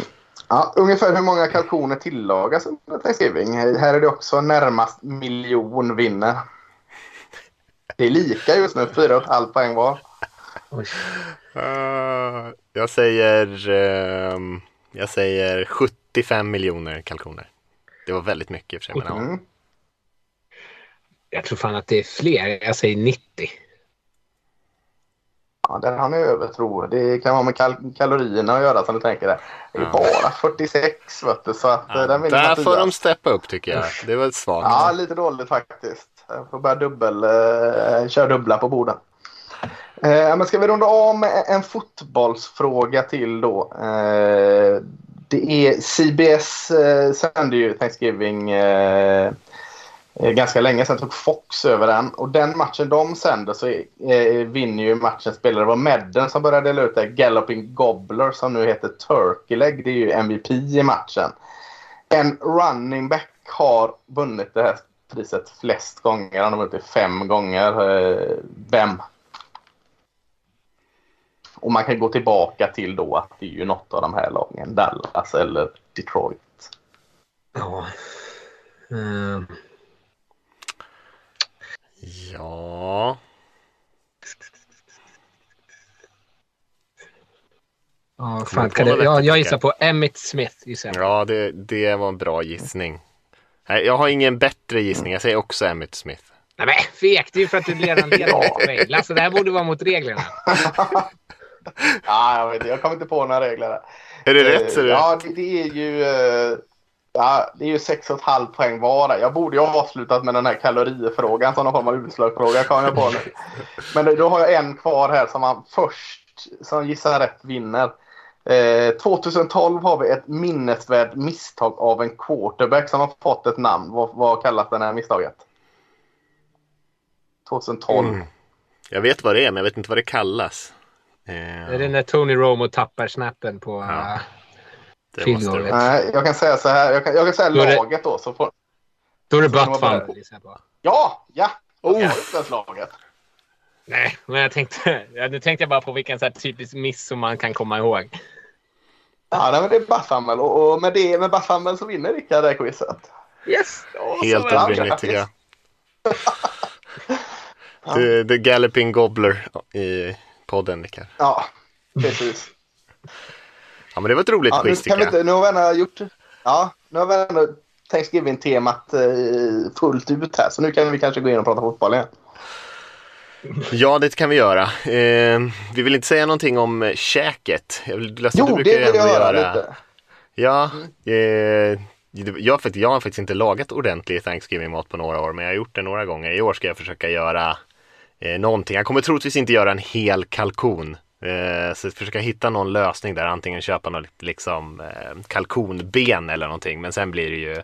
Ja, ungefär hur många kalkoner tillagas under Thanksgiving? Här är det också närmast miljon vinner. Det är lika just nu, 4,5 poäng var. Uh, jag säger uh, jag säger 75 miljoner kalkoner. Det var väldigt mycket i och för sig. Men, Mm. Jag tror fan att det är fler. Jag säger 90. Ja, där har ni övertro. Det kan ha med kal kalorierna att göra som du tänker. Det Det är Ja. bara 46 vet du. Så att, ja, eh, den vinner där får de steppa upp tycker jag. Det var svagt. Ja, lite dåligt faktiskt. Jag får börja dubbel, eh, köra dubbla på borden. Eh, men ska vi runda av med en fotbollsfråga till då? Eh, det är CBS eh, sände ju Thanksgiving eh, eh ganska länge. Sen tog Fox över den. Och den matchen de sände så eh, vinner ju matchen spelare. Det var Madden som började dela ut det. Galloping Gobbler som nu heter Turkey Leg. Det är ju MVP i matchen. En running back har vunnit det här priset flest gånger. Han har vunnit det fem gånger. Eh, Vem? Och man kan gå tillbaka till då att det är ju något av de här lagen. Dallas eller Detroit. Ja. Ehm, Ja. ja, fan, kan det, jag, jag gissar på Emmett Smith. Gissar jag. Ja, det, det var en bra gissning. Nej, jag har ingen bättre gissning. Jag säger också Emmett Smith. Nej men fegt, det är ju för att du redan leder med poäng. Lasse, det här borde vara mot reglerna. Ja, jag, vet, inte, jag kommer inte på några regler. där. Är det rätt så är det Ja, rätt. det, det är ju... eh, Ja, det är ju 6,5 poäng var. Jag borde ju ha avslutat med den här kalorifrågan som någon form av utslagsfråga kom jag på nu. Men då har jag en kvar här som man först som gissar rätt vinner. Eh, 2012 har vi ett minnesvärt misstag av en quarterback som har fått ett namn. Vad, vad kallas det här misstaget? 2012. Mm. Jag vet vad det är, men jag vet inte vad det kallas. Eh, Är det när Tony Romo tappar snappen på... Ja. eh, det field måste goal, det vet vara. Nej, jag kan säga så här. Jag kan, jag kan säga Då laget då. Så får, Då är det butt fumble, jag ja, ja! Jag Oh. har utlandslaget. Nej, men jag tänkte... Nu tänkte jag bara på vilken så här typisk miss som man kan komma ihåg. Ja, nej, men det är Baffhammel och, och med det med Baffhammel så vinner Rickard det här quizet. Yes! Helt orimligt tycker jag. The, the Galloping Gobbler i podden, Rickard. Ja, precis. Ja, men det var ett roligt Ja, quiz tycker jag. inte, nu har vi ändå gjort... Ja, nu har vi ändå Thanksgiving-temat eh, fullt ut här. Så nu kan vi kanske gå in och prata fotboll igen. Ja, det kan vi göra. Eh, vi vill inte säga någonting om käket. Lasse, du Jo, det brukar ju vill jag göra. lite. Ja, eh, jag, jag har faktiskt inte lagat ordentlig Thanksgiving-mat på några år, men jag har gjort det några gånger. I år ska jag försöka göra eh, någonting. Jag kommer troligtvis inte göra en hel kalkon. Eh, så försöka hitta någon lösning där, antingen köpa något liksom, eh, kalkonben eller någonting. Men sen blir det ju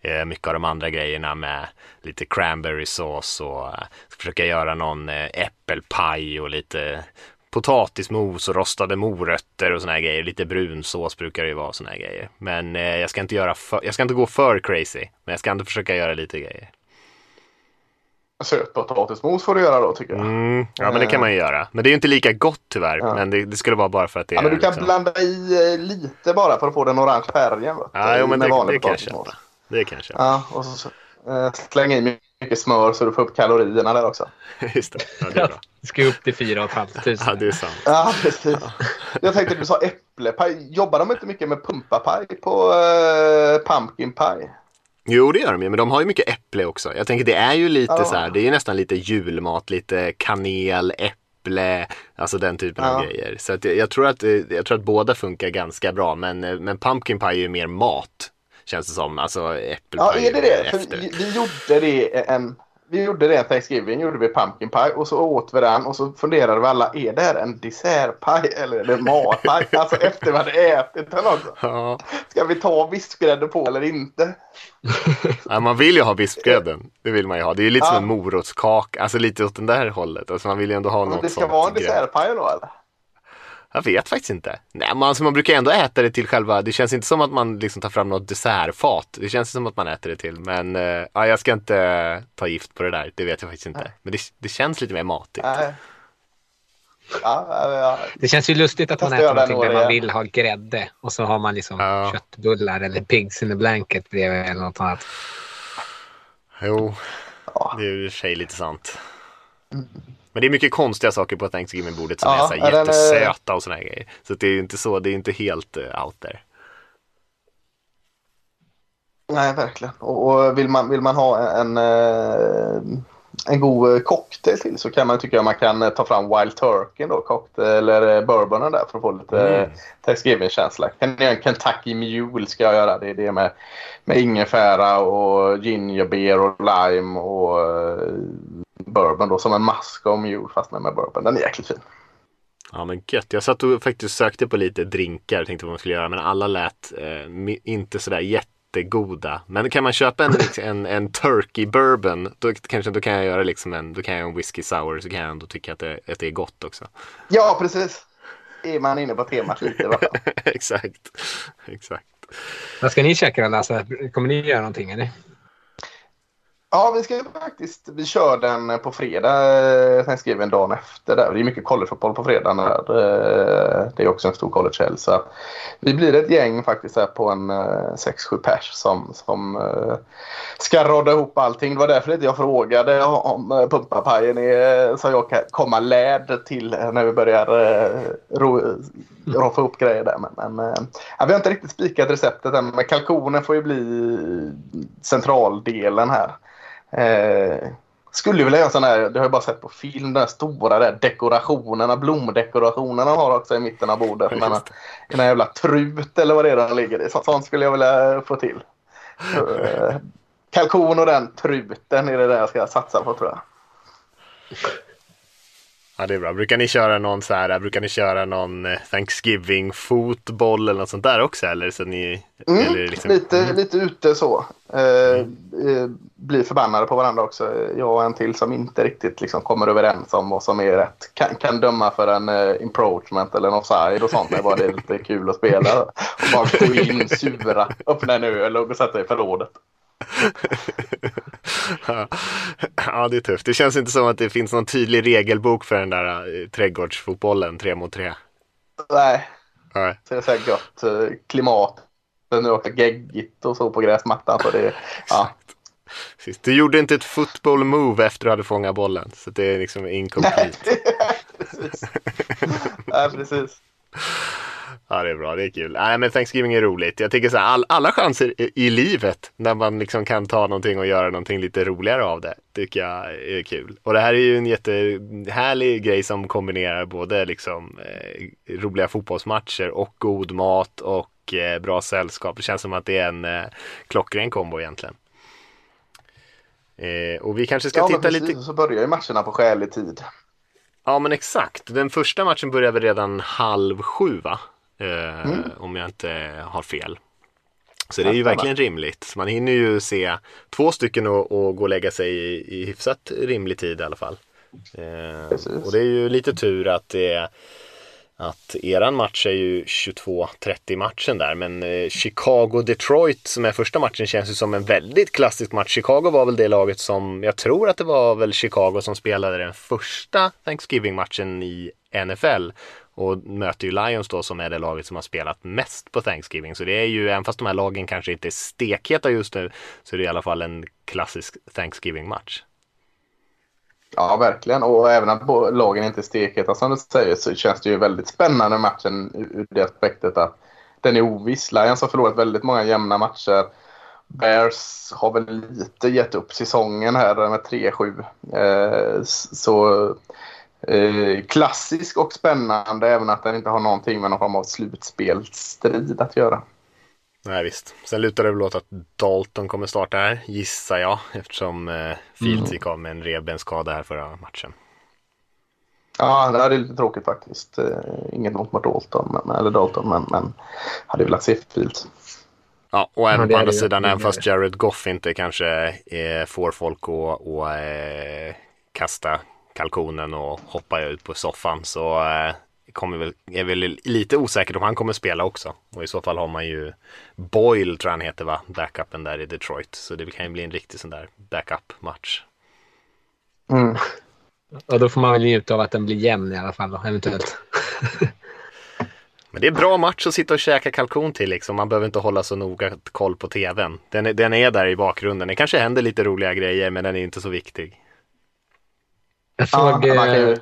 eh, mycket av de andra grejerna med lite cranberrysås och eh, försöka göra någon eh, äppelpaj och lite potatismos och rostade morötter och såna här grejer. Lite brunsås brukar det ju vara såna här grejer. Men eh, jag ska inte göra för, jag ska inte gå för crazy. Men jag ska ändå försöka göra lite grejer. Sötpotatismos får du göra då tycker jag. Mm, ja men det kan man ju göra. Men det är ju inte lika gott tyvärr. Ja. Men det, det skulle vara bara för att det Ja, men är du kan liksom- blanda i eh, lite bara för att få den orange färgen. Ja, jo, men det, det kan jag potatismos. köpa. Det kan jag köpa. Ja, och så eh, släng i mycket smör så du får upp kalorierna där också. Just det. Ja, det är bra. Ska upp till 4 500. Ja, det är sant. Ja, precis. Jag tänkte du sa äpplepaj. Jobbar de inte mycket med pumpapaj på eh, pumpkin pie? Jo, det gör de ju, men de har ju mycket äpple också. Jag tänker det är ju lite Ja. så här, det är ju nästan lite julmat, lite kanel, äpple, alltså den typen av Ja. grejer. Så att jag, jag, tror att, eh, jag tror att båda funkar ganska bra, men, eh, men pumpkin pie är ju mer mat, känns det som. Alltså äppelpaj Ja, är det det? För efter. vi, vi gjorde det en... Vi gjorde det Thanksgiving, gjorde vi pumpkin pie och så åt vi den och så funderade vi alla, är det här en dessertpaj eller är det matpaj? alltså efter vi hade ätit den också. Ja. Ska vi ta vispgrädde på eller inte? Ja, man vill ju ha bispgrädden, det vill man ju ha. Det är ju lite Ja. som en morotskaka, alltså lite åt den där hållet. Alltså man vill ju ändå ha något det ska sånt vara en dessertpaj då eller? Jag vet faktiskt inte. Nej, men alltså man brukar ändå äta det till själva, det känns inte som att man liksom tar fram något dessertfat. Det känns som att man äter det till. Men eh, ja, jag ska inte ta gift på det där, det vet jag faktiskt inte. Men det, det känns lite mer matigt. Nej. Ja, ja, Det känns ju lustigt att man äter någonting där man vill ha grädde och så har man liksom Ja. köttbullar eller pigs in a blanket bredvid eller något annat. Jo, Ja. det är ju i och för sig lite sant. Men det är mycket konstiga saker på Thanksgiving-bordet som Ja, är så här jättesöta och här grejer. Så det är inte så, det är inte helt uh, out there. Nej, verkligen. Och, och vill, man, vill man ha en, eh, en god eh, cocktail till så kan man tycka att man kan eh, ta fram Wild Turkey då, cocktail, eller eh, bourbonen där för att få lite Mm. Thanksgiving-känsla. Kan jag göra en Kentucky Mule ska jag göra. Det är det med, med ingefära och gingerbeer och lime och bourbon då som en Moscow Mule fast med, med bourbon. Den är jäkligt fin. Ja men gött. Jag satt och faktiskt sökte på lite drinkar tänkte vad man skulle göra men alla lät eh, inte sådär jättegoda. Men kan man köpa en, liksom, en, en turkey bourbon då kanske då kan jag göra liksom en, då kan jag en whisky sour så kan jag ändå tycka att det, att det är gott också. Ja, precis. Är man inne på temat lite i alla fall. exakt. Exakt. Vad ska ni käka då Lasse? Kommer ni göra någonting eller? Ja, vi ska faktiskt, vi kör den på fredag, eh, Jag skriver en dagen efter. Där. Det är mycket collegefotboll på fredagen. Där. Eh, det är också en stor collegehelg. Så vi blir ett gäng faktiskt här på en eh, 6-7 pers som, som ska rodda ihop allting. Det var därför inte jag frågade om pumpapajen är, så jag kan komma lärd till när vi börjar ro, roffa ihop grejer där. Men, men, ja, vi har inte riktigt spikat receptet än, men kalkonen får ju bli centraldelen här. Eh, skulle vilja göra sån här, det har jag bara sett på film, den här stora där dekorationerna, blomdekorationerna har också i mitten av bordet. Men Just en jävla trut eller vad det är den ligger i. Så, sånt skulle jag vilja få till. Eh, kalkon och den truten är det där jag ska satsa på tror jag. Ja det är bra. Brukar ni köra någon så här, brukar ni köra någon eh, Thanksgiving fotboll eller något sånt där också eller? Så ni, Mm, eller liksom, lite, lite ute så. Eh, eh, blir förbannade på varandra också. Jag och en till som inte riktigt liksom kommer överens om vad som är rätt. Kan, kan döma för en eh, encroachment eller en offside och sånt. Det var det lite kul att spela. Och bara gå in sura, öppna en öl och sätta i förrådet. Ja det är tufft. Det känns inte som att det finns någon tydlig regelbok för den där eh, trädgårdsfotbollen tre mot tre. Nej, Nej. det är så här gott eh, klimat. Nu åker geggigt och så på gräsmattan. Så det, ja. Precis. Du gjorde inte ett football move efter du hade fångat bollen. Så det är liksom Nej, incomplete. det, precis. Nej, precis. Ja, det är bra. Det är kul. Nej, men Thanksgiving är roligt. Jag tycker så här, all, alla chanser i, i livet när man liksom kan ta någonting och göra någonting lite roligare av det, tycker jag är kul. Och det här är ju en jättehärlig grej som kombinerar både liksom eh, roliga fotbollsmatcher och god mat och eh, bra sällskap. Det känns som att det är en eh, klockren kombo egentligen. Eh, och vi kanske ska Ja, titta precis. lite så börjar ju matcherna på skälig tid. Ja men exakt. Den första matchen börjar väl redan halv sju va? Eh, Mm. Om jag inte har fel. Så det är ju verkligen rimligt. Man hinner ju se två stycken och, och gå och lägga sig i, i hyfsat rimlig tid i alla fall. Eh, och det är ju lite tur att det att eran match är ju 22-30 matchen där men eh, Chicago-Detroit som är första matchen känns ju som en väldigt klassisk match. Chicago var väl det laget som, jag tror att det var väl Chicago som spelade den första Thanksgiving-matchen i NFL och möter ju Lions då som är det laget som har spelat mest på Thanksgiving. Så det är ju, även fast de här lagen kanske inte är stekheta just nu, så är det i alla fall en klassisk Thanksgiving-match. Ja, verkligen. Och även att lagen inte är stekheta som du säger så känns det ju väldigt spännande matchen ur det aspektet att den är oviss. Lions har förlorat väldigt många jämna matcher. Bears har väl lite gett upp säsongen här med 3-7. Eh, så eh, klassisk och spännande även att den inte har någonting med någon form av slutspelsstrid att göra. Nej visst. Sen lutar det väl åt att Dalton kommer starta här, gissar jag, eftersom eh, Fields gick av med en revbensskada här förra matchen. Ja, det är lite tråkigt faktiskt. Eh, Inget mot Dalton, men, eller Dalton, men, men hade velat se Fields. Ja, och även på andra sidan, även fast. Jared Goff inte kanske eh, får folk att och, eh, kasta kalkonen och hoppa ut på soffan så eh, kommer väl, är väl lite osäkert om han kommer spela också. Och i så fall har man ju Boyle, tror jag han heter va, backupen där i Detroit. Så det kan ju bli en riktig sån där backup-match. Mm. Och då får man väl njuta av att den blir jämn i alla fall då, eventuellt. Men det är bra match att sitta och käka kalkon till liksom. Man behöver inte hålla så noga koll på tvn. Den är, den är där i bakgrunden. Det kanske händer lite roliga grejer men den är inte så viktig. Jag såg, ja, eh,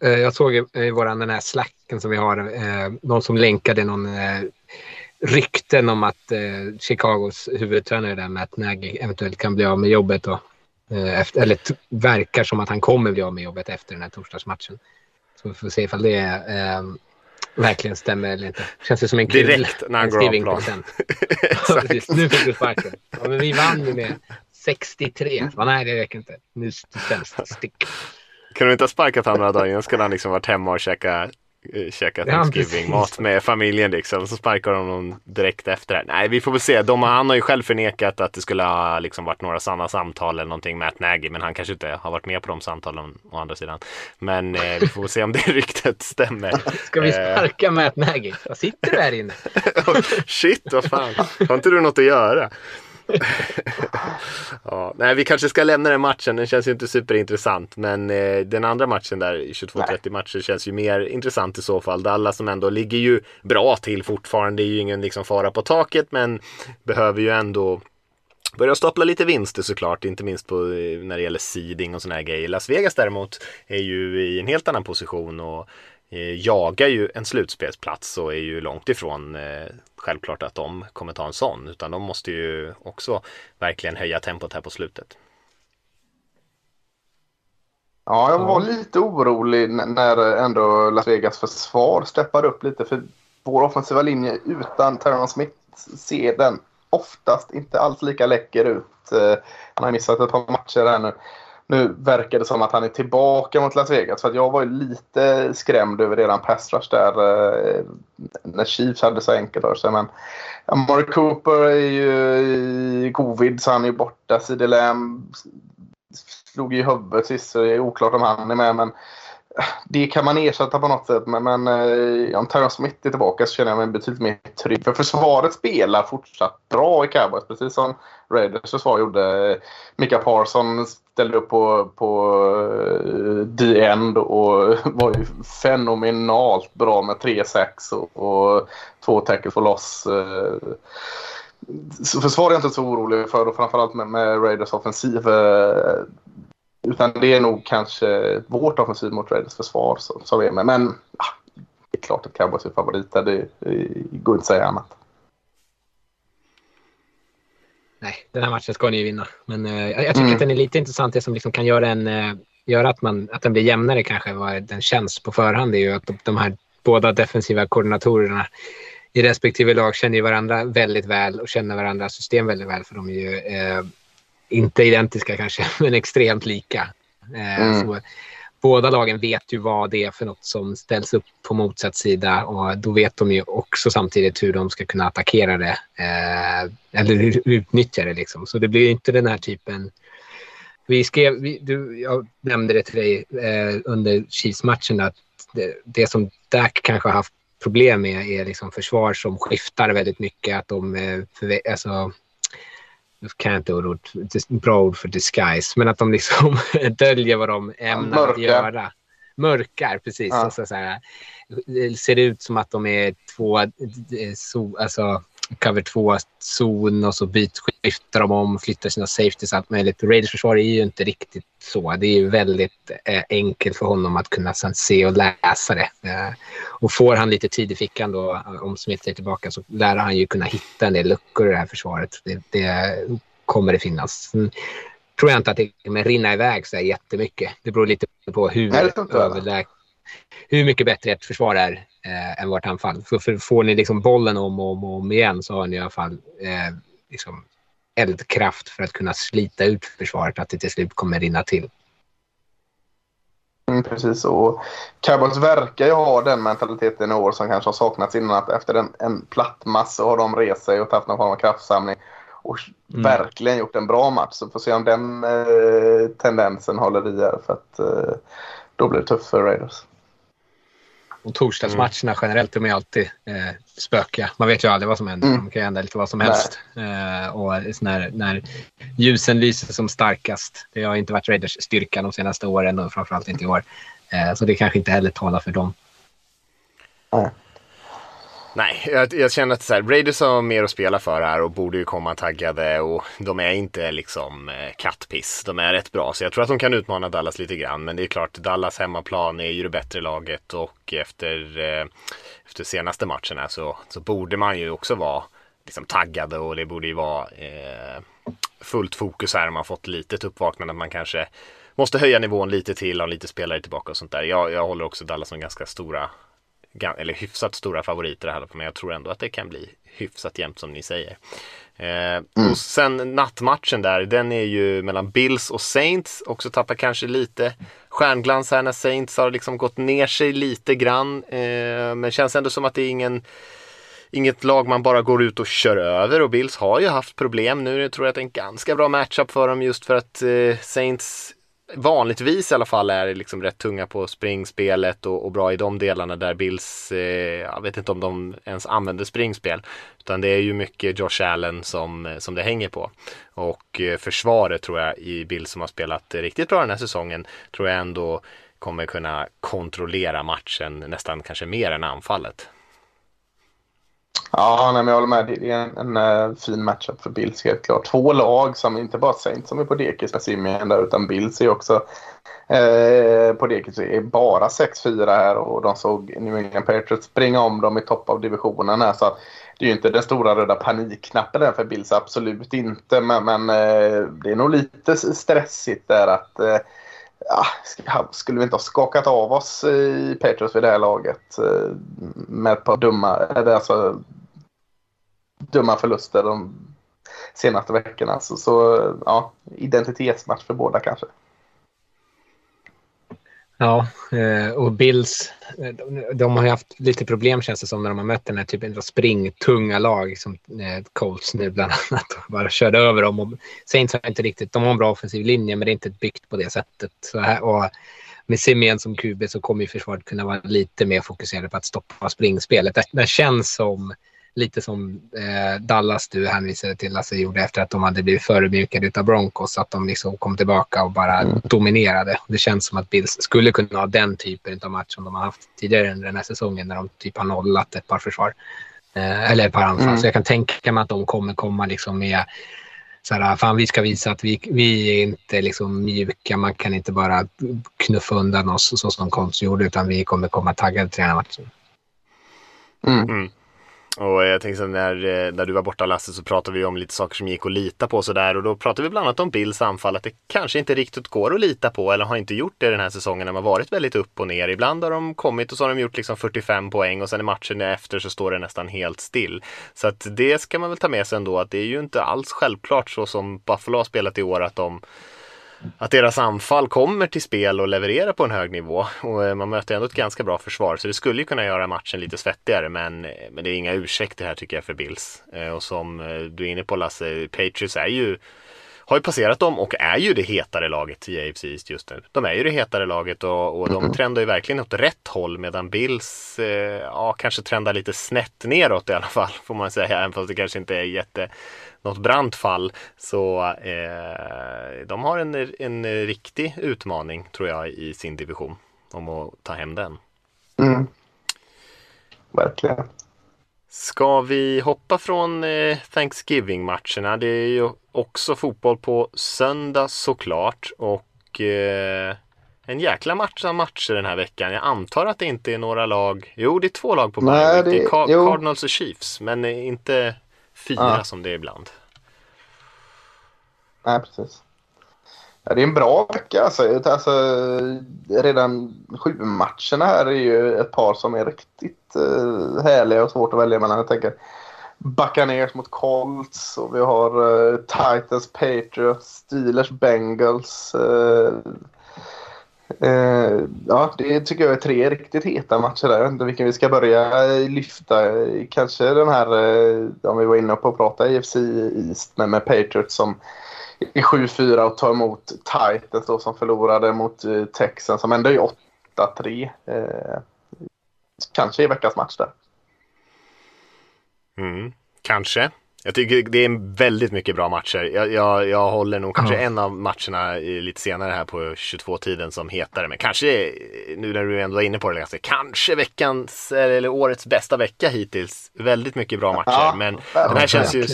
eh, jag såg i våran den här slacken som vi har, eh, någon som länkade någon eh, rykten om att eh, Chicagos huvudtränare där, Matt Nagy, eventuellt kan bli av med jobbet. Eh, efter, eller verkar som att han kommer bli av med jobbet efter den här torsdagsmatchen. Så vi får se ifall det eh, verkligen stämmer eller inte. Känns det som en kul Direkt när han går av plan. nu fick du sparken. Ja, men vi vann ju med 63. Va, nej, det räcker inte. Nu stäms stick. Kunde du inte ha sparkat honom några dagar skulle han liksom varit hemma och käka Eh, käka Thanksgiving-mat med familjen liksom. Så sparkar de honom direkt efter det. Nej, vi får väl se. De, han har ju själv förnekat att det skulle ha liksom varit några sanna samtal eller någonting med Matt Nagy. Men han kanske inte har varit med på de samtalen å andra sidan. Men eh, vi får se om det ryktet stämmer. Ska vi eh. sparka Matt Nagy? Vad sitter du här inne? Shit, vad fan. Har inte du något att göra? ja, nej, vi kanske ska lämna den matchen. Den känns ju inte superintressant. Men eh, den andra matchen där, 22-30 matcher, känns ju mer intressant i så fall. Dallas som ändå ligger ju bra till fortfarande. Det är ju ingen liksom fara på taket, men behöver ju ändå börja stapla lite vinster såklart, inte minst på, eh, när det gäller seeding och sådana här grejer. Las Vegas däremot är ju i en helt annan position och jagar ju en slutspelsplats och är ju långt ifrån eh, självklart att de kommer ta en sån utan de måste ju också verkligen höja tempot här på slutet. Ja, jag var lite orolig när ändå Las Vegas försvar steppade upp lite för vår offensiva linje utan Terran Smith ser den oftast inte alls lika läcker ut. Eh, han har missat ett par matcher här nu nu verkar det som att han är tillbaka mot Las Vegas. För jag var ju lite skrämd över redan pass rush där eh, när Chiefs hade så enkelt för sig. Men Mark Cooper är ju i covid så han är borta. CD Lamb slog i huvudet sist så det är oklart om han är med. Men det kan man ersätta på något sätt. Men, men eh, om Tyron Smith är tillbaka så känner jag mig betydligt mer trygg. För försvaret spelar fortsatt bra i Cowboys. Precis som Raiders försvar gjorde. Mika Parson ställde upp på, på eh, the end och var ju fenomenalt bra med tre sax och, och två tackles för loss. Eh, så försvar är jag inte så orolig för och framförallt med, med Raiders offensiv. Eh, utan det är nog kanske vårt offensiv mot Raiders försvar som, som är med. Men ah, det är klart att Cowboys är favoriter. Det, det går inte att säga annat. Nej, den här matchen ska ni ju vinna. Men uh, jag tycker mm. att den är lite intressant. Det som liksom kan göra, en, uh, göra att, man, att den blir jämnare kanske vad den känns på förhand är ju att de, de här båda defensiva koordinatorerna i respektive lag känner ju varandra väldigt väl och känner varandras system väldigt väl. För de är ju uh, inte identiska kanske, men extremt lika. Eh, mm. Så, båda lagen vet ju vad det är för något som ställs upp på motsatt sida och då vet de ju också samtidigt hur de ska kunna attackera det eh, eller utnyttja det. Liksom. Så det blir inte den här typen vi skrev, vi, du, jag nämnde det till dig eh, under Chiefs-matchen att det, det, som Dak kanske har haft problem med är liksom försvar som skiftar väldigt mycket. Att de, eh, för, alltså, kan jag inte ord, bra ord för disguise, men att de liksom döljer vad de ämnar Mörka. att göra. Mörkar, precis. Ja. Alltså, så här, det ser ut som att de är två, eh, so, alltså cover 2-zon och så bytskiftar de om, flyttar sina safeties allt möjligt. Raiders försvar är ju inte riktigt så. Det är ju väldigt eh, enkelt för honom att kunna se och läsa det. Eh, och får han lite tid i fickan då, om Smith är tillbaka, så lär han ju kunna hitta en del luckor i det här försvaret. Det, det kommer det finnas. Sen tror jag inte att det kommer rinna iväg så här jättemycket. Det beror lite på hur överläg hur mycket bättre ett försvar är eh, än vårt anfall. För, för får ni liksom bollen om och om, om igen så har ni i alla fall eh, liksom eldkraft för att kunna slita ut försvaret, att det till slut kommer rinna till. Mm, precis, och Cowboys verkar ju ha den mentaliteten i år som kanske har saknats innan. Att efter en, en platt massa har de rest sig och tagit någon form av kraftsamling och mm. verkligen gjort en bra match. Så får se om den eh, tendensen håller i här. För att, eh, då blir det tufft för Raiders. Och torsdagsmatcherna mm. generellt, de är alltid eh, spökiga. Man vet ju aldrig vad som händer. Mm. De kan hända lite vad som helst. Eh, och när, när ljusen lyser som starkast. Det har inte varit Raiders styrka de senaste åren och framförallt inte i år. Eh, så det kanske inte heller talar för dem. Mm. Nej, jag, jag, känner att så här, Raiders har mer att spela för här och borde ju komma taggade och de är inte liksom eh, kattpiss. De är rätt bra så jag tror att de kan utmana Dallas lite grann. Men det är klart, Dallas hemmaplan är ju det bättre laget och efter, eh, efter senaste matcherna så, så borde man ju också vara liksom taggade och det borde ju vara eh, fullt fokus här. Man har fått litet uppvaknande att man kanske måste höja nivån lite till, ha lite spelare tillbaka och sånt där. Jag, jag håller också Dallas som ganska stora eller hyfsat stora favoriter här men jag tror ändå att det kan bli hyfsat jämnt som ni säger. Eh, mm. Och sen nattmatchen där, den är ju mellan Bills och Saints. Också tappar kanske lite stjärnglans här när Saints har liksom gått ner sig lite grann. Eh, men känns ändå som att det är ingen Inget lag man bara går ut och kör över och Bills har ju haft problem. Nu tror jag att det är en ganska bra matchup för dem just för att eh, Saints vanligtvis i alla fall är liksom rätt tunga på springspelet och, och bra i de delarna där Bills, eh, jag vet inte om de ens använder springspel. Utan det är ju mycket Josh Allen som, som det hänger på. Och eh, försvaret tror jag i Bills som har spelat riktigt bra den här säsongen tror jag ändå kommer kunna kontrollera matchen nästan kanske mer än anfallet. Ja, nej, men jag håller med. Det är en, en, en fin matchup för Bills helt klart. Två lag som inte bara Saints som är på dekis med Simeon där utan Bills är också eh, på dekis. Det är bara 6-4 här och de såg New England Patriots springa om dem i topp av divisionen här. Så det är ju inte den stora röda panikknappen där för Bills, absolut inte. Men, men eh, det är nog lite stressigt där att eh, ja, skulle vi inte ha skakat av oss i Patriots vid det här laget eh, med ett par dumma, alltså, dumma förluster de senaste veckorna. Så, så ja, identitetsmatch för båda kanske. Ja, eh, och Bills, eh, de har ju haft lite problem känns det som när de har mött den här typen av springtunga lag som eh, Colts nu bland annat. Bara körde över dem. Och Saints har inte riktigt, de har en bra offensiv linje men det är inte byggt på det sättet. Så här, och med Simeon som QB så kommer ju försvaret kunna vara lite mer fokuserade på att stoppa springspelet. Det, det känns som lite som eh, Dallas du hänvisade till, alltså gjorde efter att de hade blivit förödmjukade av Broncos, att de liksom kom tillbaka och bara mm. dominerade. Det känns som att Bills skulle kunna ha den typen av match som de har haft tidigare under den här säsongen när de typ har nollat ett par försvar. Eh, eller ett par anfall. Mm. Så jag kan tänka mig att de kommer komma liksom med så här, fan vi ska visa att vi, vi är inte liksom mjuka, man kan inte bara knuffa undan oss så som Colts gjorde, utan vi kommer komma taggade till den här matchen. Mm. Och jag tänkte så när, eh, när du var borta Lasse så pratade vi om lite saker som gick att lita på och sådär och då pratade vi bland annat om Bills anfall att det kanske inte riktigt går att lita på eller har inte gjort det den här säsongen när man varit väldigt upp och ner. Ibland har de kommit och så har de gjort liksom 45 poäng och sen i matchen efter så står det nästan helt still. Så att det ska man väl ta med sig ändå att det är ju inte alls självklart så som Buffalo har spelat i år att de att deras anfall kommer till spel och levererar på en hög nivå. Och eh, man möter ändå ett ganska bra försvar så det skulle ju kunna göra matchen lite svettigare men, eh, men det är inga ursäkter här tycker jag för Bills. Eh, och som du är inne på Lasse, Patriots är ju har ju passerat dem och är ju det hetare laget i AFC East just nu. De är ju det hetare laget och, och de trendar ju verkligen åt rätt håll medan Bills eh, ja, kanske trendar lite snett neråt i alla fall får man säga. Även fast det kanske inte är jätte något brant fall. Så eh, de har en, en riktig utmaning tror jag i sin division om att ta hem den. Mm. Verkligen. Ska vi hoppa från eh, Thanksgiving-matcherna? Det är ju också fotboll på söndag såklart och eh, en jäkla match av matcher den här veckan. Jag antar att det inte är några lag. Jo, det är två lag på det, det är Car Cardinals och Chiefs, men inte fyra ja. som det är ibland. Nej, precis. Ja, det är en bra vecka. Alltså. Alltså, redan sju matcherna här är ju ett par som är riktigt uh, härliga och svårt att välja mellan. Jag tänker Buccaneers mot Colts och vi har uh, Titans, Patriots, Steelers, Bengals. Uh, Eh, ja, det tycker jag är tre riktigt heta matcher där. Jag vet inte vilken vi ska börja lyfta. Kanske den här, eh, om vi var inne på att prata IFC East med, med Patriots som i 7-4 och tar emot Titans då, som förlorade mot eh, Texans som ändå är 8-3. kanske i veckans match där. Mm, kanske. Jag tycker det är väldigt mycket bra matcher. Jag, jag, jag håller nog kanske en av matcherna lite senare här på 22-tiden som hetare. Men kanske, nu när du ändå är inne på det, ganska, kanske veckans eller årets bästa vecka hittills. Väldigt mycket bra matcher. Ja, men den här känns ju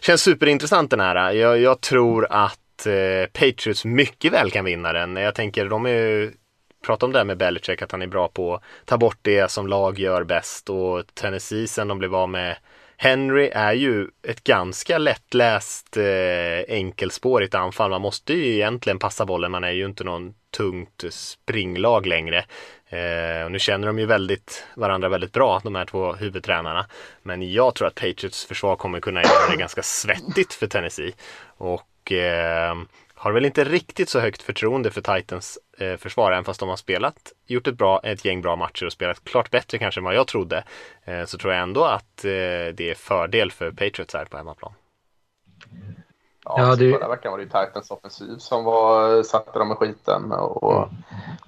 känns superintressant den här. Jag, jag tror att eh, Patriots mycket väl kan vinna den. Jag tänker, de är ju prata om det här med Belichick, att han är bra på att ta bort det som lag gör bäst och Tennessee sen de blev av med Henry är ju ett ganska lättläst eh, enkelspårigt anfall. Man måste ju egentligen passa bollen. Man är ju inte någon tungt springlag längre. Eh, och nu känner de ju väldigt, varandra väldigt bra, de här två huvudtränarna. Men jag tror att Patriots försvar kommer kunna göra det ganska svettigt för Tennessee. Och eh, har väl inte riktigt så högt förtroende för Titans eh, försvar, även fast de har spelat, gjort ett, bra, ett gäng bra matcher och spelat klart bättre kanske än vad jag trodde. Eh, så tror jag ändå att eh, det är fördel för Patriots här på hemmaplan. Ja, ja du... Förra veckan var det ju Titans offensiv som var, satte dem i skiten. Och mm.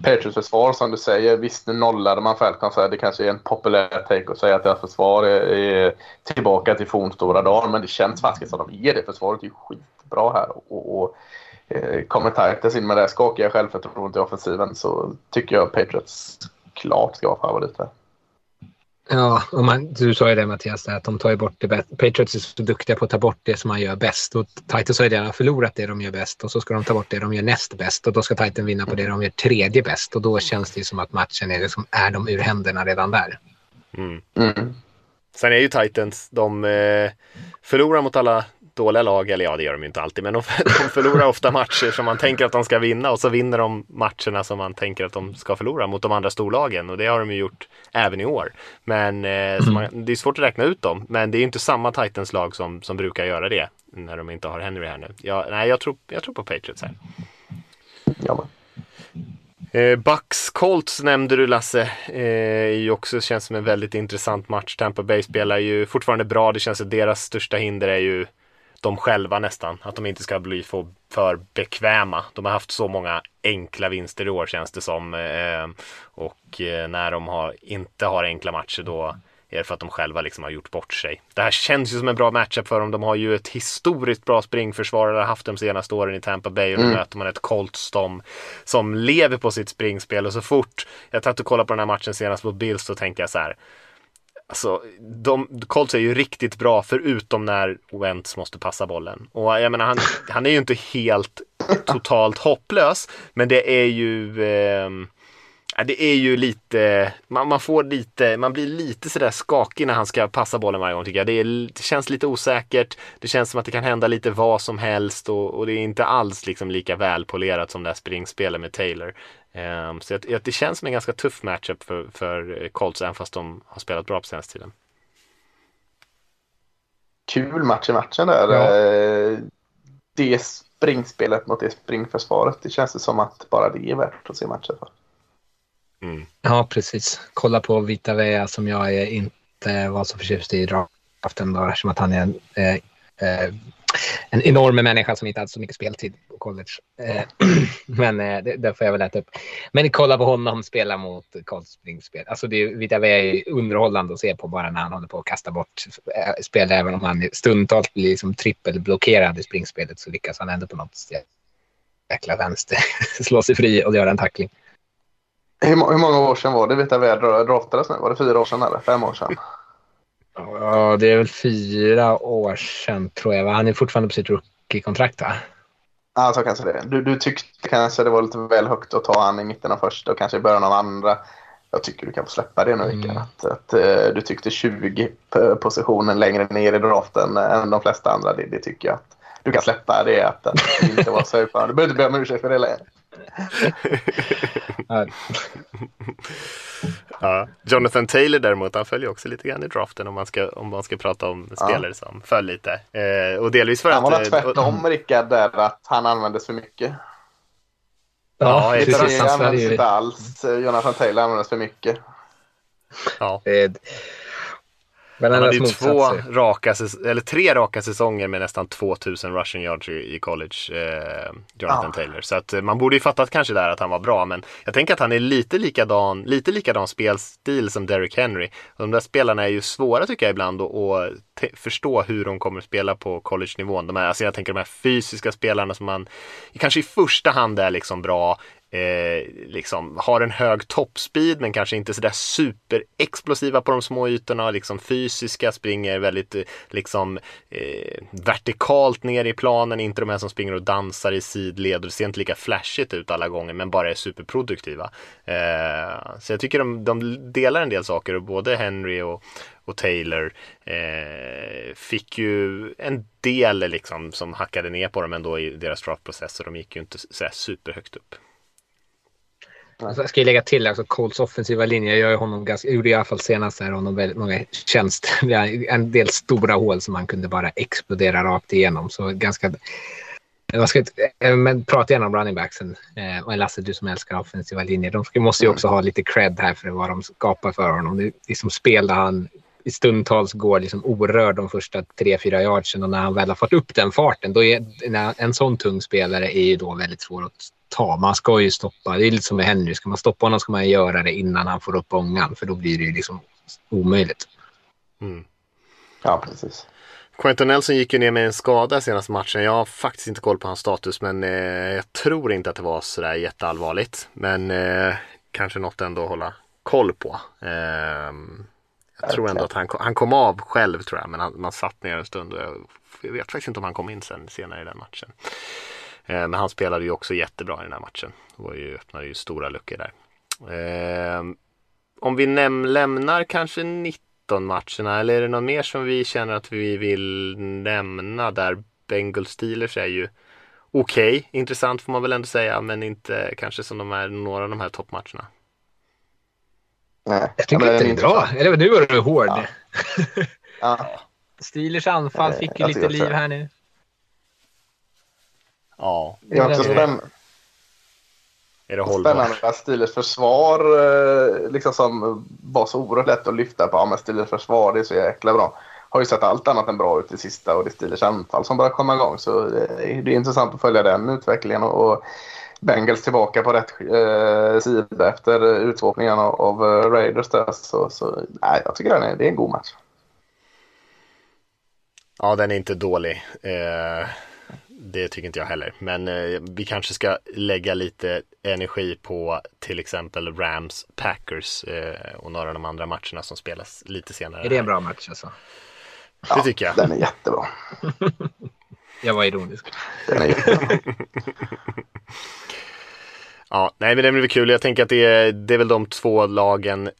Patriots försvar som du säger, visst nu nollade man Falcon så det kanske är en populär take att säga att deras försvar är, är tillbaka till fornstora dagar. Men det känns faktiskt som att de är det. Försvaret är ju skitbra här. Och, och Eh, kommer Titans in med det skakiga självförtroendet i offensiven så tycker jag Patriots klart ska vara favoriter. Ja, och man, du sa ju det Mattias, att de tar ju bort det bäst. Patriots är så duktiga på att ta bort det som man gör bäst. Och Titans har ju redan förlorat det de gör bäst och så ska de ta bort det de gör näst bäst. Och då ska Titans vinna på det de gör tredje bäst. Och då känns det som att matchen är, liksom, är de ur händerna redan där. Mm. Mm. Sen är ju Titans, de eh, förlorar mot alla dåliga lag, eller ja det gör de ju inte alltid, men de, de förlorar ofta matcher som man tänker att de ska vinna och så vinner de matcherna som man tänker att de ska förlora mot de andra storlagen och det har de ju gjort även i år. Men eh, man, det är svårt att räkna ut dem, men det är inte samma Titans-lag som, som brukar göra det när de inte har Henry här nu. Ja, nej, jag tror, jag tror på Patriots här. Ja, Eh, Bucks Colts nämnde du Lasse. Eh, också känns som en väldigt intressant match. Tampa Bay spelar ju fortfarande bra. Det känns att deras största hinder är ju de själva nästan. Att de inte ska bli för, för bekväma. De har haft så många enkla vinster i år känns det som. Eh, och eh, när de har, inte har enkla matcher då är det för att de själva liksom har gjort bort sig. Det här känns ju som en bra matchup för dem. De har ju ett historiskt bra springförsvar, har haft de senaste åren i Tampa Bay och då mm. möter man ett Colts som, som lever på sitt springspel och så fort jag tagit och kollat på den här matchen senast mot Bills så tänkte jag så här Alltså, de, Colts är ju riktigt bra förutom när Wentz måste passa bollen. Och jag menar, han, han är ju inte helt totalt hopplös, men det är ju eh, det är ju lite, man, man, får lite, man blir lite sådär skakig när han ska passa bollen varje gång tycker jag. Det, är, det känns lite osäkert, det känns som att det kan hända lite vad som helst och, och det är inte alls liksom lika välpolerat som det här springspelet med Taylor. Um, så jag, det känns som en ganska tuff matchup för, för Colts, även fast de har spelat bra på senaste tiden. Kul match i matchen där. Ja. Eh, det springspelet mot det springförsvaret, det känns som att bara det är värt att se matchen för. Mm. Ja, precis. Kolla på Vita Vea som jag är inte var så förtjust i draften då, eftersom att han är en, eh, eh, en enorm människa som inte hade så mycket speltid på college. Eh, men eh, det, det, får jag väl äta upp. Men kolla på honom spela mot Colts springspel. Alltså det, Vita Vea är underhållande att se på bara när han håller på att kasta bort eh, spel. Även om han stundtals blir liksom trippelblockerad i springspelet så lyckas han ändå på något jäkla vänster slå sig fri och göra en tackling. Hur, hur många år sedan var det Vita Vea draftades nu? Var det fyra år sedan eller fem år sedan? Ja, det är väl fyra år sedan tror jag. Han är fortfarande på sitt rookie-kontrakt va? Ja, så kanske det. Du, du tyckte kanske det var lite väl högt att ta han i mitten av första och kanske i början av andra. Jag tycker du kan få släppa det nu mm. Att, att, uh, du tyckte 20 positionen längre ner i draften än de flesta andra. Det, det tycker jag att du kan släppa det. Att, att det inte var så Du behöver inte be om ursäkt för det längre. ja. Jonathan Taylor däremot, han följer också lite grann i draften om man ska, om man ska prata om spelare ja. som föll lite. Eh, och delvis för han att... Han var tvärtom och, Rickard där, att han användes för mycket. Ja, ja precis. Han användes inte alls. Jonathan Taylor användes för mycket. Ja. Han hade ju två raka, eller tre raka säsonger med nästan 2000 rushing yards i, college, eh, Jonathan ja. Taylor. Så att eh, man borde ju fattat kanske där att han var bra, men jag tänker att han är lite likadan, lite likadan spelstil som Derrick Henry. De där spelarna är ju svåra tycker jag ibland att förstå hur de kommer att spela på college-nivån. De här, alltså jag tänker de här fysiska spelarna som man kanske i första hand är liksom bra eh, liksom har en hög toppspeed men kanske inte sådär superexplosiva på de små ytorna, liksom fysiska, springer väldigt eh, liksom eh, vertikalt ner i planen, inte de här som springer och dansar i sidled och det ser inte lika flashigt ut alla gånger men bara är superproduktiva. Eh, så jag tycker de, de delar en del saker och både Henry och, och Taylor eh, fick ju en del liksom som hackade ner på dem ändå i deras draftprocess och de gick ju inte så superhögt upp. Alltså, jag ska lägga till alltså Colts offensiva linje. Jag honom ganska, gjorde i alla fall senast här honom väldigt många tjänster. En del stora hål som han kunde bara explodera rakt igenom. Så ganska... Jag ska eh, men prata igenom running backsen. Eh, och Lasse, du som älskar offensiva linjer. De måste ju också ha lite cred här för vad de skapar för honom. Det är liksom spel där han i stundtals går liksom orörd de första tre, fyra yardsen och när han väl har fått upp den farten, då är en sån tung spelare är ju då väldigt svår att ta. Man ska ju stoppa. Det är lite som med Henry. Ska man stoppa honom ska man göra det innan han får upp ångan. För då blir det ju liksom omöjligt. Mm. Ja, precis. Quentin Nelson gick ju ner med en skada senaste matchen. Jag har faktiskt inte koll på hans status men eh, jag tror inte att det var sådär jätteallvarligt. Men eh, kanske något ändå att hålla koll på. Eh, jag tror ändå att han, han kom av själv tror jag men han, man satt ner en stund jag, vet faktiskt inte om han kom in sen senare i den matchen. Eh, men han spelade ju också jättebra i den här matchen. Var ju, öppnade ju stora luckor där. Eh, om vi lämnar kanske 19 matcherna eller är det någon mer som vi känner att vi vill nämna där Bengal Steelers är ju okej, okay, intressant får man väl ändå säga, men inte kanske som de är några av de här toppmatcherna. Nej, jag tycker inte det är bra. Eller nu var du hård. Ja. ja. Steelers anfall fick ju lite liv här nu. Ja. Det är också spännande. Är det Spännande att Steelers försvar eh, liksom som var så oerhört lätt att lyfta på. Ja, men Steelers försvar det är så jäkla bra. Har ju sett allt annat än bra ut i sista och det är Steelers anfall som börjar komma igång. Så det är intressant att följa den utvecklingen. Och, Bengals tillbaka på rätt eh, sida efter utvåpningen av, av eh, Raiders där. Så, så nej, jag tycker det är en god match. Ja, den är inte dålig. Eh, det tycker inte jag heller. Men eh, vi kanske ska lägga lite energi på till exempel Rams, Packers eh, och några av de andra matcherna som spelas lite senare. Är det en bra match alltså? Det ja, tycker jag. Den är jättebra. jag var ironisk. Ja, nej men det blir kul. Jag tänker att det är, det är väl de två lagen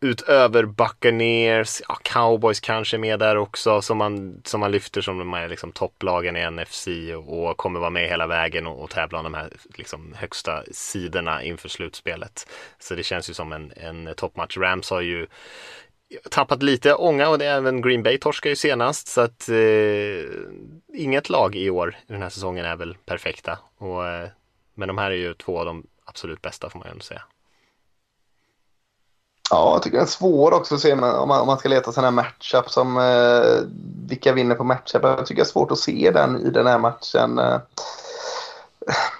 utöver Buccaneers, ja, Cowboys kanske med där också som man, som man lyfter som de här liksom, topplagen i NFC och, och kommer vara med hela vägen och, och tävla om de här liksom, högsta sidorna inför slutspelet. Så det känns ju som en, en toppmatch. Rams har ju tappat lite ånga och det är även Green Bay torskar ju senast så att eh, inget lag i år i den här säsongen är väl perfekta. Och, eh, men de här är ju två av de absolut bästa får man ju ändå säga. Ja, jag tycker det är svår också att se om man, om man ska leta sådana här matchup som eh, vilka vinner på matchup. Jag tycker det är svårt att se den i den här matchen. Eh,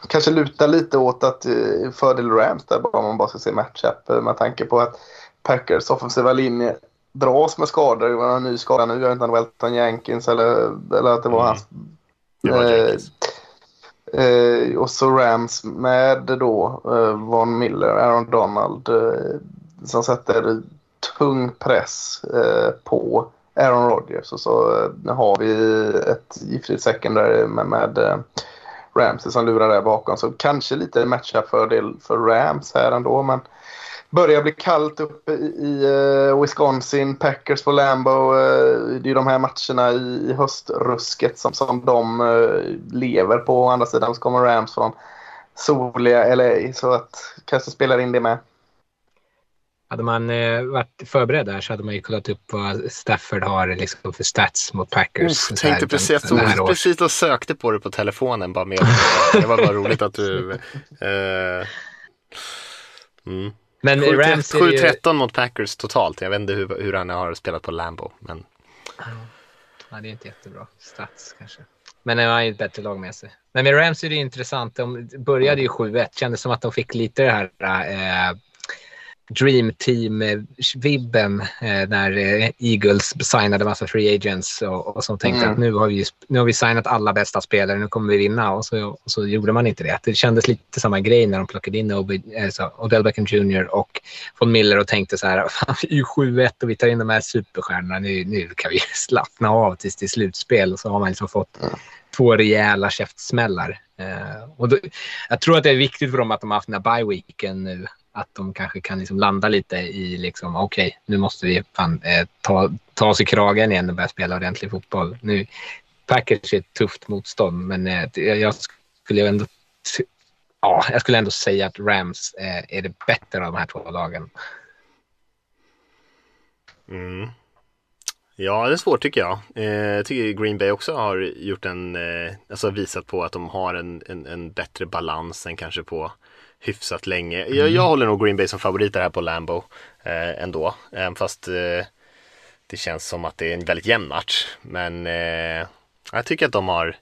kanske luta lite åt att eh, fördel Rams där om man bara ska se matchup eh, med tanke på att Packers offensiva linje dras med skador. Det var en ny skada nu. Jag vet inte om det var Elton Jenkins eller, eller att det var mm. hans. Det var eh, eh, och så Rams med då eh, Von Miller, Aaron Donald, eh, som sätter tung press eh, på Aaron Rodgers. Och så har vi ett giftigt secondary med, med Ramsey som lurar där bakom. Så kanske lite matchup-fördel för Rams här ändå. Men börjar bli kallt uppe i, i uh, Wisconsin, Packers på Lambo. Uh, det är de här matcherna i, höstrusket som, som de uh, lever på. Å andra sidan så kommer Rams från soliga LA. Så att kanske spelar in det med. Hade man eh, varit förberedd där så hade man ju kollat upp vad Stafford har liksom för stats mot Packers. Jag tänkte precis, jag stod precis och sökte på det på telefonen bara med. Det var bara roligt att du... Eh, mm. Men Rams är ju... 7-13 mot Packers totalt. Jag vet inte hur, hur han har spelat på Lambo. Men... Ja, det är inte jättebra stats kanske. Men de har ju ett bättre lag med sig. Men med Rams är det intressant. De började ju 7-1. Kändes som att de fick lite det här eh, Dream Team-vibben eh, när eh, Eagles signade massa free agents och, och som tänkte mm. att nu har, vi, nu har vi signat alla bästa spelare, nu kommer vi vinna och så, och så gjorde man inte det. Det kändes lite samma grej när de plockade in alltså, Odell Beckham Jr och von Miller och tänkte så här, vi är ju 7-1 och vi tar in de här superstjärnorna, nu, nu kan vi slappna av tills det är slutspel och så har man liksom fått mm. två rejäla käftsmällar. Uh, och då, jag tror att det är viktigt för dem att de har haft den här bye-weeken nu att de kanske kan liksom landa lite i liksom, okej, okay, nu måste vi fan, eh, ta, ta oss i kragen igen och börja spela ordentlig fotboll. Nu, Packers är ett tufft motstånd, men eh, jag skulle ändå ja, jag skulle ändå säga att Rams eh, är det bättre av de här två lagen. Mm. Ja, det är svårt tycker jag. Eh, jag tycker Green Bay också har gjort en, eh, alltså visat på att de har en, en, en bättre balans än kanske på hyfsat länge. Jag, jag håller nog Green Bay som favoriter här på Lambo eh, ändå. Även fast eh, det känns som att det är en väldigt jämn match. Men eh, jag tycker att de har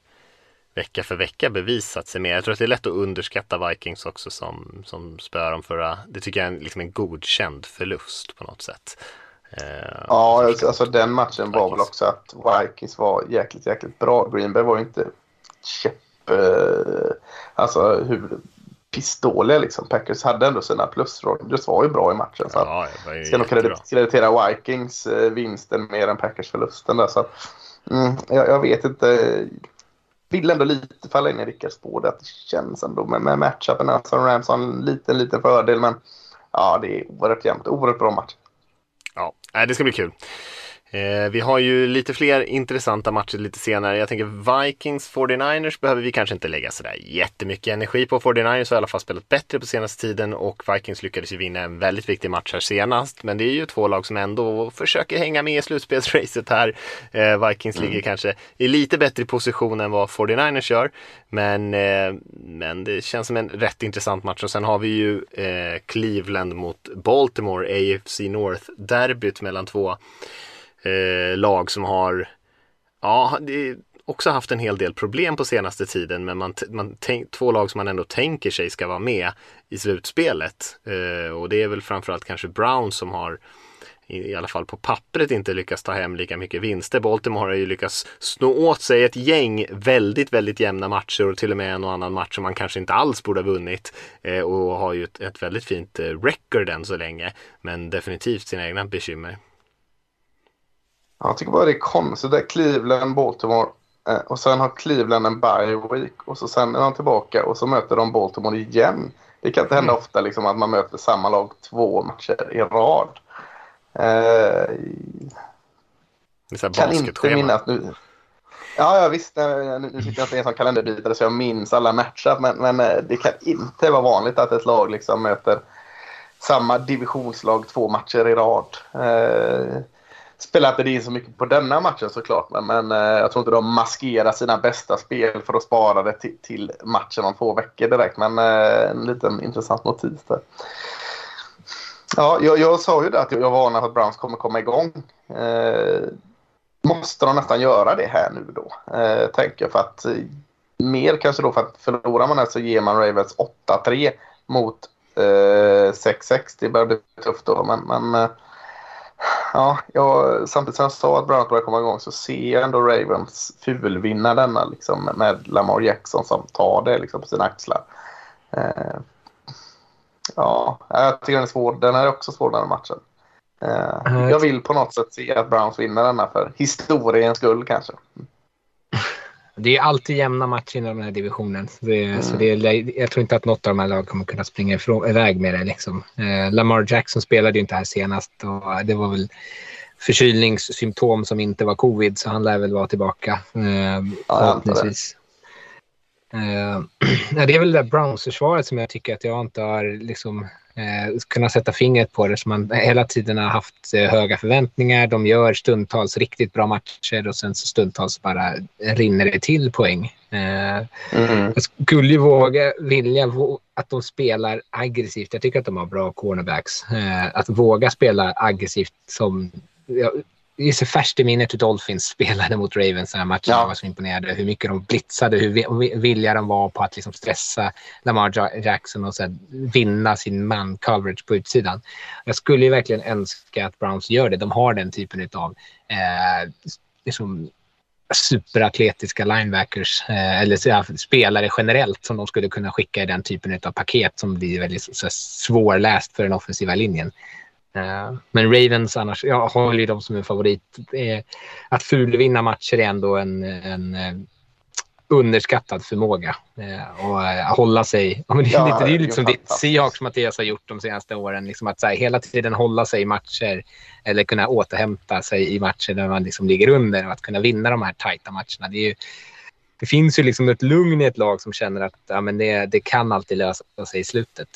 vecka för vecka bevisat sig mer. Jag tror att det är lätt att underskatta Vikings också som, som spöar dem förra. Det tycker jag är en, liksom en godkänd förlust på något sätt. Eh, ja, alltså, alltså den matchen Vikings. var väl också att Vikings var jäkligt, jäkligt bra. Green Bay var ju inte käpp... Eh, alltså hur pissdåliga liksom. Packers hade ändå sina plus. Rodgers var ju bra i matchen. Så ja, ska nog kreditera Vikings eh, vinsten mer än Packers förlusten där. Så mm, jag, jag, vet inte. Vill ändå lite falla in i Rickards spår. Det känns ändå med, med matchupen. Alltså Rams har en liten, liten fördel. Men ja, det är oerhört jämnt. Oerhört bra match. Ja, det ska bli kul. Eh, vi har ju lite fler intressanta matcher lite senare. Jag tänker Vikings 49ers behöver vi kanske inte lägga sådär jättemycket energi på. 49ers har i alla fall spelat bättre på senaste tiden och Vikings lyckades ju vinna en väldigt viktig match här senast. Men det är ju två lag som ändå försöker hänga med i slutspelsracet här. Eh, Vikings mm. ligger kanske i lite bättre position än vad 49ers gör. Men, eh, men det känns som en rätt intressant match och sen har vi ju Cleveland mot Baltimore, AFC North-derbyt mellan två eh, lag som har ja, också haft en hel del problem på senaste tiden men man, man tänk, två lag som man ändå tänker sig ska vara med i slutspelet. Eh, och det är väl framförallt kanske Brown som har i alla fall på pappret inte lyckats ta hem lika mycket vinster. Baltimore har ju lyckats snå åt sig ett gäng väldigt, väldigt jämna matcher och till och med en och annan match som man kanske inte alls borde ha vunnit. Eh, och har ju ett, ett väldigt fint eh, record än så länge. Men definitivt sina egna bekymmer. Jag tycker bara det är konstigt. Det är Cleveland, Baltimore eh, och sen har Cleveland en bye week och så sen är de tillbaka och så möter de Baltimore igen. Det kan inte hända mm. ofta liksom, att man möter samma lag två matcher i rad. Eh, kan inte minnas nu. Ja, ja visst. Nu, nu sitter jag inte i en sån kalenderbitare så jag minns alla matcher. Men, men eh, det kan inte vara vanligt att ett lag liksom möter samma divisionslag två matcher i rad. Eh, spelar inte det in så mycket på denna matchen såklart. Men, men eh, jag tror inte de maskerar sina bästa spel för att spara det till, till matchen om två veckor direkt. Men eh, en liten intressant notis där. Ja, jag, jag sa ju det att jag varnar för att Browns kommer komma igång. Eh, måste de nästan göra det här nu då? Eh, tänker för att eh, mer kanske då för att förlorar man här så ger man Ravens 8-3 mot eh, 6-6. Det börjar bli tufft då. Men, men eh, ja, jag, samtidigt som jag sa att Browns börjar komma igång så ser jag ändå Ravens fulvinna denna liksom, med Lamar Jackson som tar det liksom, på sina axlar. Eh, ja, jag tycker den är svår. Den är också svår den här matchen. Eh, jag vill på något sätt se att Browns vinner denna för historiens skull kanske. Det är alltid jämna matcher i den här divisionen. Det, mm. så det är, jag tror inte att något av de här lagen kommer kunna springa ifrån, iväg med det. Liksom. Eh, Lamar Jackson spelade ju inte här senast och det var väl förkylningssymptom som inte var covid så han lär väl vara tillbaka eh, förhoppningsvis. Eh, det är väl det där Browns-försvaret som jag tycker att jag inte har liksom, eh, kunnat sätta fingret på det. Som man hela tiden har haft eh, höga förväntningar. De gör stundtals riktigt bra matcher och sen så stundtals bara rinner det till poäng. Eh, mm. Jag skulle ju våga vilja att de spelar aggressivt. Jag tycker att de har bra cornerbacks. Eh, att våga spela aggressivt som det är så färskt i minnet hur Dolphins spelade mot Ravens den här matchen. Ja. Jag var så imponerad hur mycket de blitzade, hur villiga de var på att liksom stressa Lamar Jackson och så vinna sin man-coverage på utsidan. Jag skulle ju verkligen önska att Browns gör det. De har den typen av eh, liksom superatletiska linebackers eh, eller ja, spelare generellt som de skulle kunna skicka i den typen av paket som blir väldigt så, svårläst för den offensiva linjen. Uh, men Ravens annars, jag håller ju dem som en favorit. Eh, att fulvinna matcher är ändå en, en uh, underskattad förmåga. Uh, och hålla sig... Ja, men det, är ja, lite, det är lite som ditt Seahawks Mattias har gjort de senaste åren. Liksom att här, hela tiden hålla sig i matcher eller kunna återhämta sig i matcher där man liksom ligger under och att kunna vinna de här tajta matcherna. Det, ju, det finns ju liksom ett lugn i ett lag som känner att ja, men det, det kan alltid lösa sig i slutet.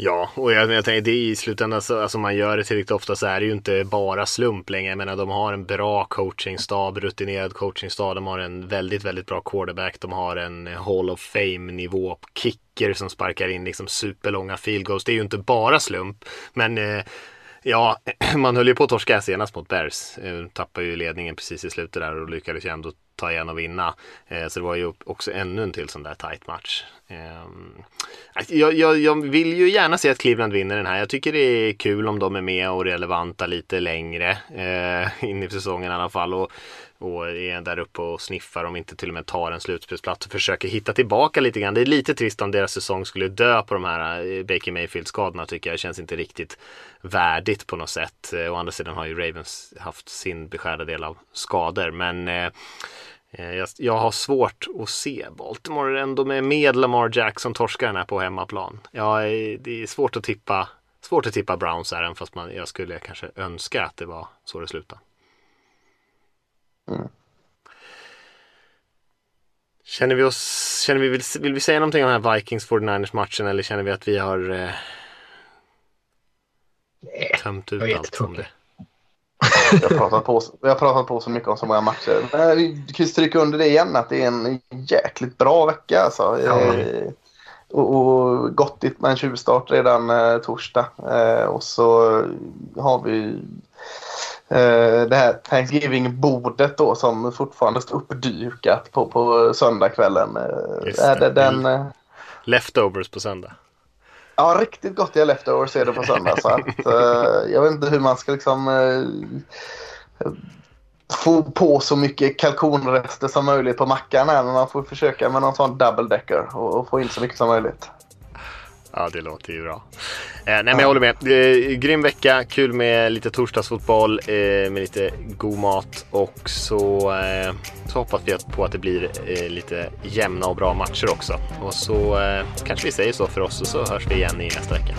Ja, och jag, jag tänker det i slutändan, så, alltså man gör det tillräckligt ofta så är det ju inte bara slump längre. Jag menar de har en bra coachingstab, rutinerad coachingstab, de har en väldigt, väldigt bra quarterback, de har en Hall of Fame nivå kicker som sparkar in liksom superlånga field goals. Det är ju inte bara slump, men eh, Ja, man höll ju på att torska senast mot Bears. Eh, tappade ju ledningen precis i slutet där och lyckades ju ändå ta igen och vinna. Eh, så det var ju också ännu en till sån där tight match. Ehm, alltså, jag, jag, jag, vill ju gärna se att Cleveland vinner den här. Jag tycker det är kul om de är med och relevanta lite längre eh, in i säsongen i alla fall. Och, och är där uppe och sniffar om inte till och med tar en slutspelsplats och försöker hitta tillbaka lite grann. Det är lite trist om deras säsong skulle dö på de här eh, Baker Mayfield-skadorna tycker jag. Det känns inte riktigt värdigt på något sätt. Eh, å andra sidan har ju Ravens haft sin beskärda del av skador. Men Eh, jag, jag, har svårt att se Baltimore ändå med, med Lamar Jackson torska den här på hemmaplan. Ja, det är svårt att tippa, svårt att tippa Browns även fast man, jag skulle kanske önska att det var så det slutade. Mm. Känner vi oss, känner vi, vill, vill vi säga någonting om den här Vikings 49ers matchen eller känner vi att vi har eh, tömt ut allt om det? Vi har, pratat på, pratat så mycket om så många matcher. Men vi kan stryka under det igen att det är en jäkligt bra vecka. Alltså. Ja. Eh, och, och gottigt med en tjuvstart redan eh, torsdag. Eh, och så har vi eh, det här Thanksgiving-bordet då som fortfarande står uppdukat på, på söndagskvällen. Eh, det. Den, eh, Leftovers på söndag. Ja, riktigt gott i leftovers är det på söndag. så att, uh, jag vet inte hur man ska liksom uh, få på så mycket kalkonrester som möjligt på mackan här. Men man får försöka med någon sån double decker och, och få in så mycket som möjligt. Ja, det låter ju bra. Eh, nej, men jag håller med. Eh, grym vecka, kul med lite torsdagsfotboll, eh, med lite god mat och så, eh, så hoppas vi på att det blir eh, lite jämna och bra matcher också. Och så eh, kanske vi säger så för oss och så hörs vi igen i nästa vecka.